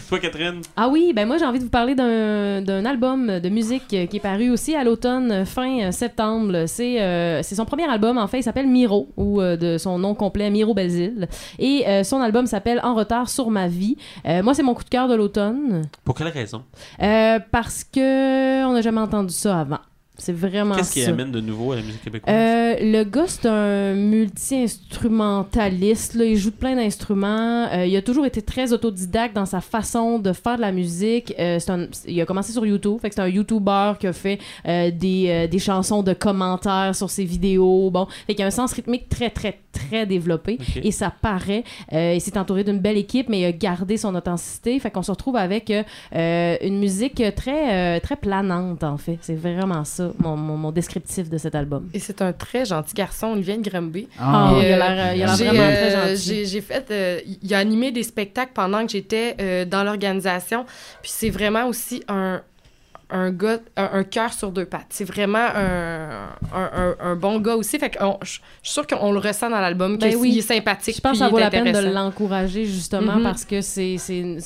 Toi, Catherine? Ah oui, ben moi j'ai envie de vous parler d'un d'un album de musique euh, qui est paru aussi à l'automne, euh, fin euh, septembre. C'est euh, c'est son premier album, en fait, il s'appelle Miro, ou euh, de son nom complet, Miro Et euh, son album s'appelle En retard sur ma vie. Euh, moi, c'est mon coup de cœur de l'automne, Pour quelle raison? euh, parce que on n'a jamais entendu ça avant. C'est vraiment Qu'est-ce qui amène de nouveau à la musique québécoise? Euh, le gars, c'est un multi-instrumentaliste. là. Il joue de plein d'instruments. Euh, il a toujours été très autodidacte dans sa façon de faire de la musique. Euh, un- il a commencé sur YouTube. Fait que c'est un YouTuber qui a fait des, des chansons de commentaires sur ses vidéos. Bon, fait qu'il a un sens rythmique très, très, très développé. Et ça paraît. Il s'est entouré d'une belle équipe, mais il a gardé son authenticité. Fait qu'on se retrouve avec une musique très, très planante, en fait. C'est vraiment ça, mon, mon, mon descriptif de cet album. Et c'est un très gentil garçon, Olivier de Granby. Ah, Et, il a euh, l'air il a l'air J'ai, vraiment euh, très gentil. j'ai- fait. euh, il a animé des spectacles pendant que j'étais euh, dans l'organisation. Puis c'est vraiment aussi un. Un gars, un, un cœur sur deux pattes. C'est vraiment un, un, un- un bon gars aussi. Fait que on- je suis sûre qu'on le ressent dans l'album, Ben qu'il oui. est sympathique. Je pense que ça vaut la peine de l'encourager justement Mhm. parce que c'est,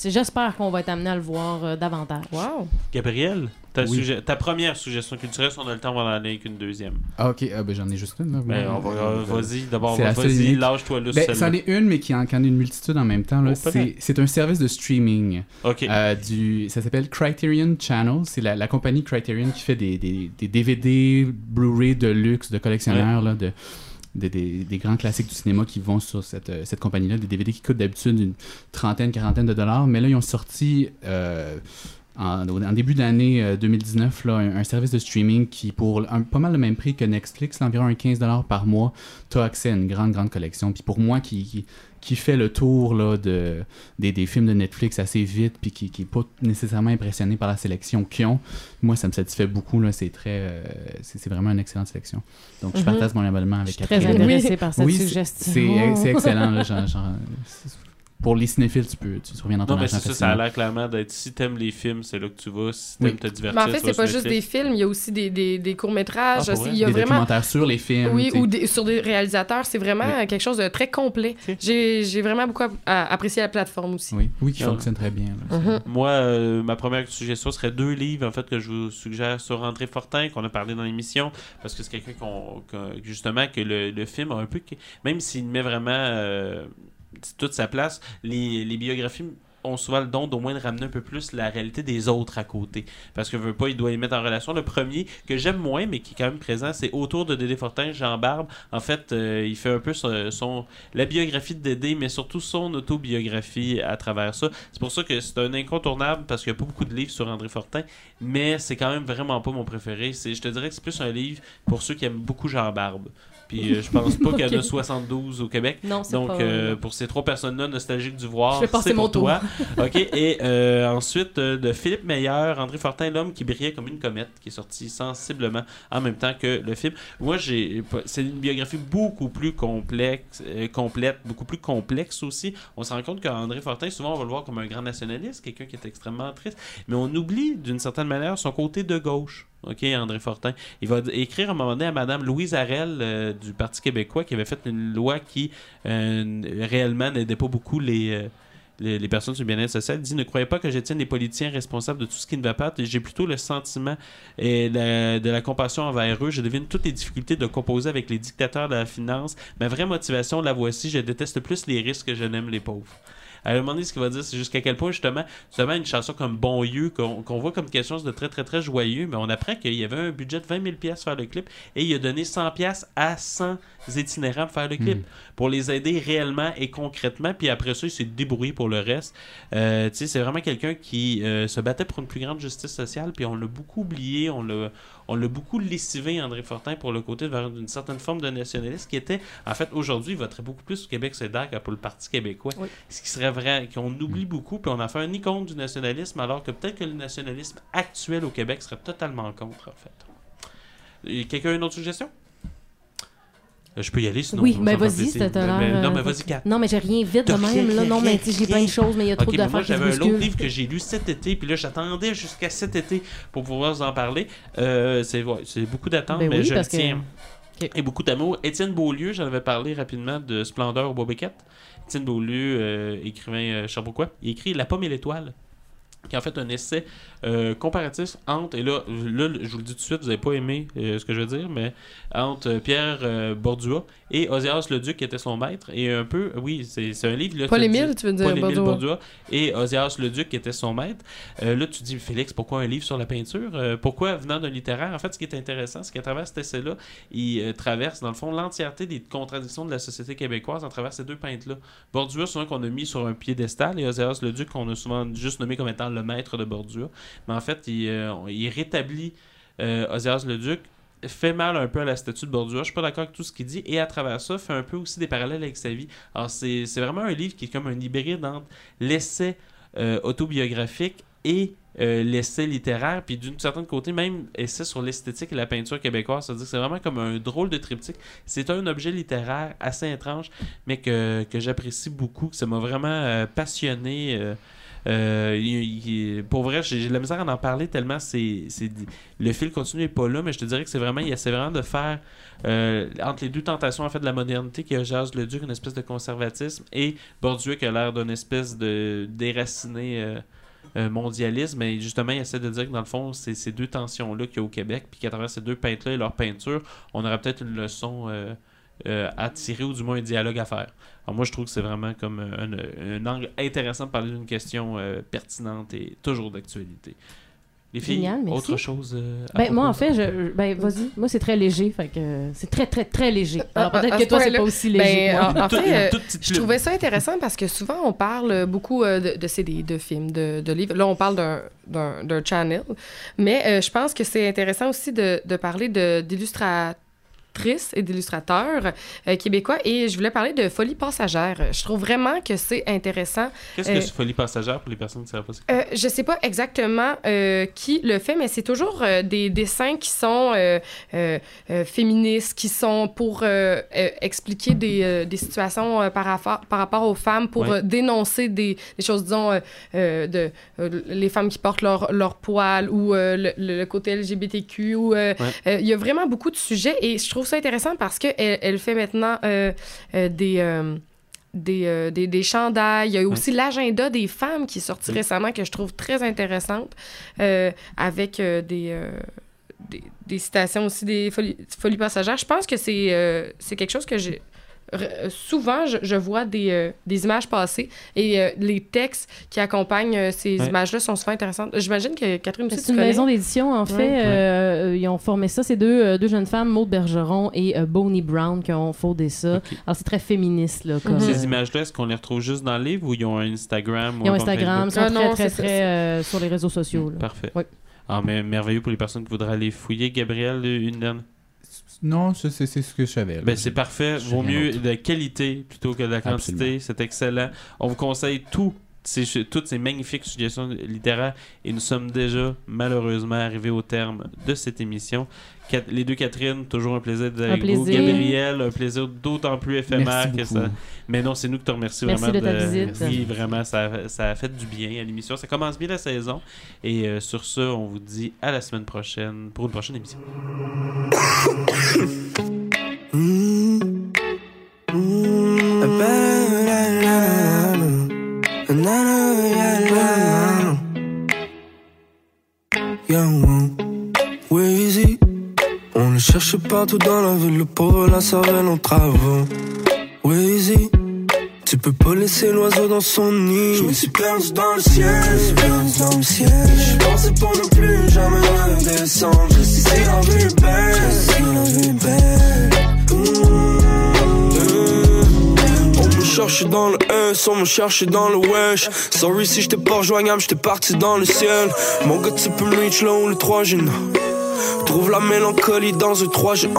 j'espère qu'on va être amené à le voir euh, davantage. Wow. Gabriel, ta, Oui. sugge- ta première suggestion culturelle, si on a le temps, on va en aller avec une deuxième. Ah, ok. Ah, ben, j'en ai juste une. Là. Ben, on va, euh, vas-y, d'abord, vas-y, lâche-toi là, Ben, c'en est une, mais qui en, qui en est une multitude en même temps. là. Oh, c'est, un service de streaming. Ok. Euh, du, ça s'appelle Criterion Channel. C'est la, la compagnie Criterion qui fait des, des, des DVD, Blu-ray de luxe, de collectionneurs, là, de, de- des, des grands classiques du cinéma qui vont sur cette, euh, cette compagnie-là. Des DVD qui coûtent d'habitude une trentaine, quarantaine de dollars. Mais là, ils ont sorti euh, en, en début d'année euh, 2019 là, un, un service de streaming qui, pour un- pas mal le même prix que Netflix, environ un 15 dollars par mois, tu as accès à une grande, grande collection. Puis pour moi, qui, qui, qui fait le tour là, de, des, des films de Netflix assez vite, puis qui, qui est pas nécessairement impressionné par la sélection qu'ils ont, moi, ça me satisfait beaucoup. Là, c'est très, euh, c'est c'est vraiment une excellente sélection. Donc, je Mhm. partage mon abonnement avec Je suis très Catherine. intéressée par cette Oui, suggestion. C'est c'est excellent. Là, genre- pour les cinéphiles, tu peux, tu reviens dans ton Non, mais c'est ça, ça a l'air clairement d'être si t'aimes les films, c'est là que tu vas. Si Oui. t'aimes te divertir, Mais en fait, c'est pas juste des films, il y a aussi des, des, des courts-métrages. Ah, il y a des vraiment. documentaires sur les films. Oui, ou des- sur des réalisateurs. C'est vraiment Oui. quelque chose de très complet. J'ai j'ai vraiment beaucoup apprécié la plateforme aussi. Oui, oui, qui Ah. fonctionne très bien. là. Mhm. Moi, euh, ma première suggestion serait deux livres en fait que je vous suggère sur André Fortin qu'on a parlé dans l'émission parce que c'est quelqu'un qu'on qu'on- justement que le, le film a un peu même s'il met vraiment euh, toute sa place, les, les biographies ont souvent le don d'au moins de ramener un peu plus la réalité des autres à côté. Parce que veut pas, il doit les mettre en relation. Le premier, que j'aime moins, mais qui est quand même présent, c'est autour de Dédé Fortin, Jean Barbe. En fait, euh, il fait un peu son, la biographie de Dédé, mais surtout son autobiographie à travers ça. C'est pour ça que c'est un incontournable, parce qu'il n'y a pas beaucoup de livres sur André Fortin, mais c'est quand même vraiment pas mon préféré. C'est, je te dirais que c'est plus un livre pour ceux qui aiment beaucoup Jean Barbe. Puis euh, je pense pas qu'il y en a Ok. 72 au Québec. Non, c'est Donc, pas... euh, pour ces trois personnes-là nostalgiques du voir, c'est mon pour tour. toi. OK. Et euh, ensuite, euh, de Philippe Meyer, André Fortin, L'homme qui brillait comme une comète, qui est sorti sensiblement en même temps que le film. Moi, j'ai c'est une biographie beaucoup plus complexe, euh, complète, beaucoup plus complexe aussi. On se rend compte qu'André Fortin, souvent, on va le voir comme un grand nationaliste, quelqu'un qui est extrêmement triste, mais on oublie d'une certaine manière son côté de gauche. OK, André Fortin. Il va écrire à un moment donné à Madame Louise Arel euh, du Parti québécois qui avait fait une loi qui euh, réellement n'aidait pas beaucoup les, euh, les, les personnes sur le bien-être social. Il dit Ne croyez pas que je tienne les politiciens responsables de tout ce qui ne va pas. J'ai plutôt le sentiment et de la compassion envers eux. Je devine toutes les difficultés de composer avec les dictateurs de la finance. Ma vraie motivation, la voici je déteste plus les risques que je n'aime les pauvres. À un moment donné, ce qu'il va dire, c'est jusqu'à quel point, justement, justement, une chanson comme Bon qu'on voit comme quelque chose de très, très, très joyeux, mais on apprend qu'il y avait un budget de 20 000 pièces faire le clip et il a donné 100 pièces à 100 itinérants pour faire le clip, Mhm. pour les aider réellement et concrètement, puis après ça, il s'est débrouillé pour le reste. Euh, tu sais, c'est vraiment quelqu'un qui euh, se battait pour une plus grande justice sociale, puis on l'a beaucoup oublié, on l'a on l'a beaucoup lessivé, André Fortin, pour le côté vers une certaine forme de nationalisme qui était, en fait, aujourd'hui, il voterait beaucoup plus au Québec solidaire que pour le Parti québécois. Oui. Ce qui serait vrai, qu'on oublie beaucoup, puis on a fait un icône du nationalisme, alors que peut-être que le nationalisme actuel au Québec serait totalement contre, en fait. Quelqu'un a une autre suggestion? Je peux y aller, sinon. Oui, mais vas-y, c'était Mais- l'air, mais- Non, euh, mais vas-y, Kat. Non, mais j'ai rien vite de même. Là. Non, mais j'ai plein de choses, mais il y a trop moi d'affaires se j'avais un autre livre que j'ai lu cet été, puis là j'attendais jusqu'à cet été pour pouvoir vous en parler. Euh, c'est beaucoup d'attente, Ben mais je le tiens. Ok. Et beaucoup d'amour. Étienne Beaulieu, j'en avais parlé rapidement de Splendeur au Bobiquette. Étienne Beaulieu, euh, écrivain euh, Sherbrookeois, il écrit La pomme et l'étoile qui est en fait un essai euh, comparatif entre, et là, là, je vous le dis tout de suite, vous n'avez pas aimé euh, ce que je veux dire, mais entre euh, Pierre euh, Bordua et Osias Leduc, qui était son maître, et un peu, oui, c'est c'est un livre. Là, Paul Émile, tu veux dire, Paul-Émile Bordua? Bordua et Osias Leduc, qui était son maître. Là, tu dis, Félix, pourquoi un livre sur la peinture? Pourquoi venant d'un littéraire? En fait, ce qui est intéressant, c'est qu'à travers cet essai-là, il traverse, dans le fond, l'entièreté des contradictions de la société québécoise à travers ces deux peintres-là. Bordua, souvent qu'on a mis sur un piédestal, et Osias Leduc, qu'on a souvent juste nommé comme étant le maître de Bordua. Mais en fait, il, euh, rétablit euh, Osias Leduc fait mal un peu à la statue de Bordua. Je suis pas d'accord avec tout ce qu'il dit. Et à travers ça, fait un peu aussi des parallèles avec sa vie. Alors, c'est vraiment un livre qui est comme un hybride entre l'essai euh, autobiographique et l'essai littéraire, puis d'une certaine côté, même essai sur l'esthétique et la peinture québécoise. C'est-à-dire que c'est vraiment comme un drôle de triptyque. C'est un objet littéraire assez étrange, mais que, j'apprécie beaucoup, que ça m'a vraiment passionné. Euh, pour vrai, j'ai la misère à en parler tellement c'est le fil continu n'est pas là, mais je te dirais que c'est vraiment, il essaie vraiment de faire euh, entre les deux tentations en fait de la modernité qui a Jazz le Duc, une espèce de conservatisme, et Bordieu qui a l'air d'une espèce de déraciné euh, mondialisme, mais justement il essaie de dire que dans le fond c'est ces deux tensions-là qu'il y a au Québec, puis qu'à travers ces deux peintres-là et leur peinture, on aurait peut-être une leçon euh, à tirer ou du moins un dialogue à faire. Alors moi je trouve que c'est vraiment comme un, un angle intéressant de parler d'une question euh, pertinente et toujours d'actualité. Les filles, Génial, merci. autre chose euh, à Ben, moi, en fait, je, ben, vas-y. Moi, c'est très léger. Fait que euh, c'est très, très, très léger. Alors, peut-être à que ce toi, c'est pas aussi léger ben, en- fait, euh, Je trouvais ça intéressant parce que souvent, on parle beaucoup euh, de, de CD, de films, de, de livres. Là, on parle d'un- d'un d'un channel. Mais euh, je pense que c'est intéressant aussi de, de parler de- d'illustrateurs d'illustratrices et d'illustrateurs euh, québécois et je voulais parler de Folie passagère. Je trouve vraiment que c'est intéressant. Qu'est-ce Euh, que c'est folie passagère pour les personnes qui ne savent pas? c'est euh, je sais pas exactement euh, qui le fait, mais c'est toujours euh, des dessins qui sont euh, euh, euh, féministes, qui sont pour euh, euh, expliquer des, euh, des situations euh, par, rapport, par rapport aux femmes, pour Ouais. euh, dénoncer des, des choses, disons, euh, euh, de euh, les femmes qui portent leur, leur poil ou euh, le, le côté LGBTQ. ou, euh, Ouais. euh, Il y a vraiment beaucoup de sujets et je trouve ça intéressant parce qu'elle elle fait maintenant euh, euh, des... euh, des, euh, des, des chandails. Il y a aussi l'agenda des femmes qui est sorti récemment que je trouve très intéressante euh, avec euh, des, des, des citations aussi des folies, folies passagères. Je pense que c'est c'est quelque chose que j'ai. R- Souvent, je, je vois des, euh, des images passer et euh, les textes qui accompagnent euh, ces Ouais. images-là sont souvent intéressantes. J'imagine que Catherine aussi, C'est une maison d'édition, en fait. Ouais. Euh, ils ont formé ça. C'est deux, euh, deux jeunes femmes, Maud Bergeron et euh, Bonnie Brown, qui ont fondé ça. Alors, c'est très féministe, là. Comme, Ces euh, images-là, est-ce qu'on les retrouve juste dans le livre ou ils ont un Instagram? ou ils ont un compte Instagram, ils sont? Ah très, non, très, très euh, sur les réseaux sociaux. là. Parfait. Ouais. Ah, mais merveilleux pour les personnes qui voudraient aller fouiller. Gabriel, une dernière. Non, c'est c'est- c'est ce que je savais. Ben, c'est parfait. Vaut mieux de qualité plutôt que de la quantité. C'est excellent. On vous conseille tout. toutes ces magnifiques suggestions littéraires et nous sommes déjà malheureusement arrivés au terme de cette émission. Les deux Catherine, toujours un plaisir d'être avec vous. plaisir. Gabriel, un plaisir d'autant plus éphémère Merci que beaucoup. ça. Mais non, c'est nous qui te remercions Merci vraiment de ta visite. Oui, vraiment, ça, a- ça a fait du bien à l'émission. Ça commence bien la saison. Et euh, sur ce, on vous dit à la semaine prochaine pour une prochaine émission. Cherche partout dans la ville, le pauvre la cervelle en travaux. Peux pas laisser l'oiseau dans son nid. Je me suis perdu dans le ciel, je me suis perdu dans le ciel. Je pensais pour ne plus jamais redescendre. Je sais si la vie est belle, je sais la vie est belle. Mmh. On me cherche dans le S, on me cherche dans le wesh. Sorry si j'étais pas rejoignable, j'étais parti dans le ciel. Mon gars, tu peux me reach là où le 3 G. Trouve la mélancolie dans un 3 G.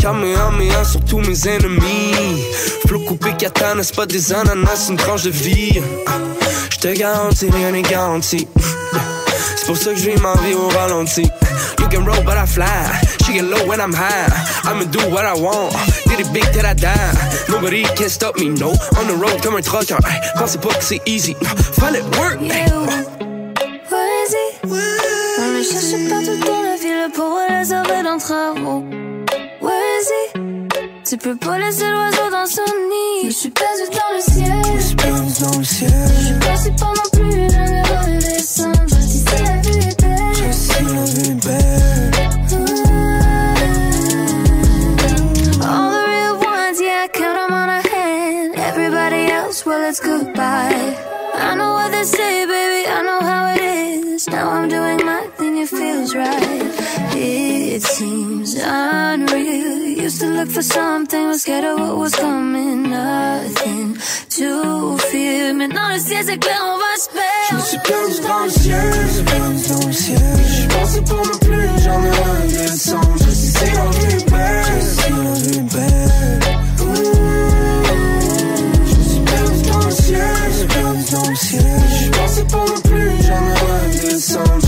Kamehameha sur tous mes ennemis. Flot coupé katana, c'est pas des ananas, c'est une tranche de vie. Je te garantis, rien n'est garanti. C'est pour ça que je vis ma vie au ralenti. You can roll, but I fly. She get low when I'm high. I'ma do what I want. Did it big till I die? Nobody can stop me, no. On the road comme un trucker. Hey, pensez pas que c'est easy. Fallait work. hey. Where's On le cherche partout dans la ville pour réserver dans travaux. Where is he? Tu peux pas laisser l'oiseau dans son nid. Je suis perdu dans le ciel. Je suis perdu dans le ciel. Je suis pas non plus jamais redescendre. Je dis si la est belle. Si la vie est belle. All the real ones, yeah, I count 'em on a hand. Everybody else, well, it's goodbye. I know what they say, baby, I know how it is. Now I'm doing my thing, it feels right. It seems unreal. Used to look for something, was scared of what was coming. Nothing to fear. Maintenant, le ciel c'est clair, on va se Je me suis perdu dans le ciel. Suis perdu dans le ciel. Je pensais pour ne plus jamais redescendre. Je sais si la vie belle. Je sais la vie belle. Je me suis perdu dans le ciel. Suis perdu dans le ciel. Je pensais pour ne plus jamais redescendre.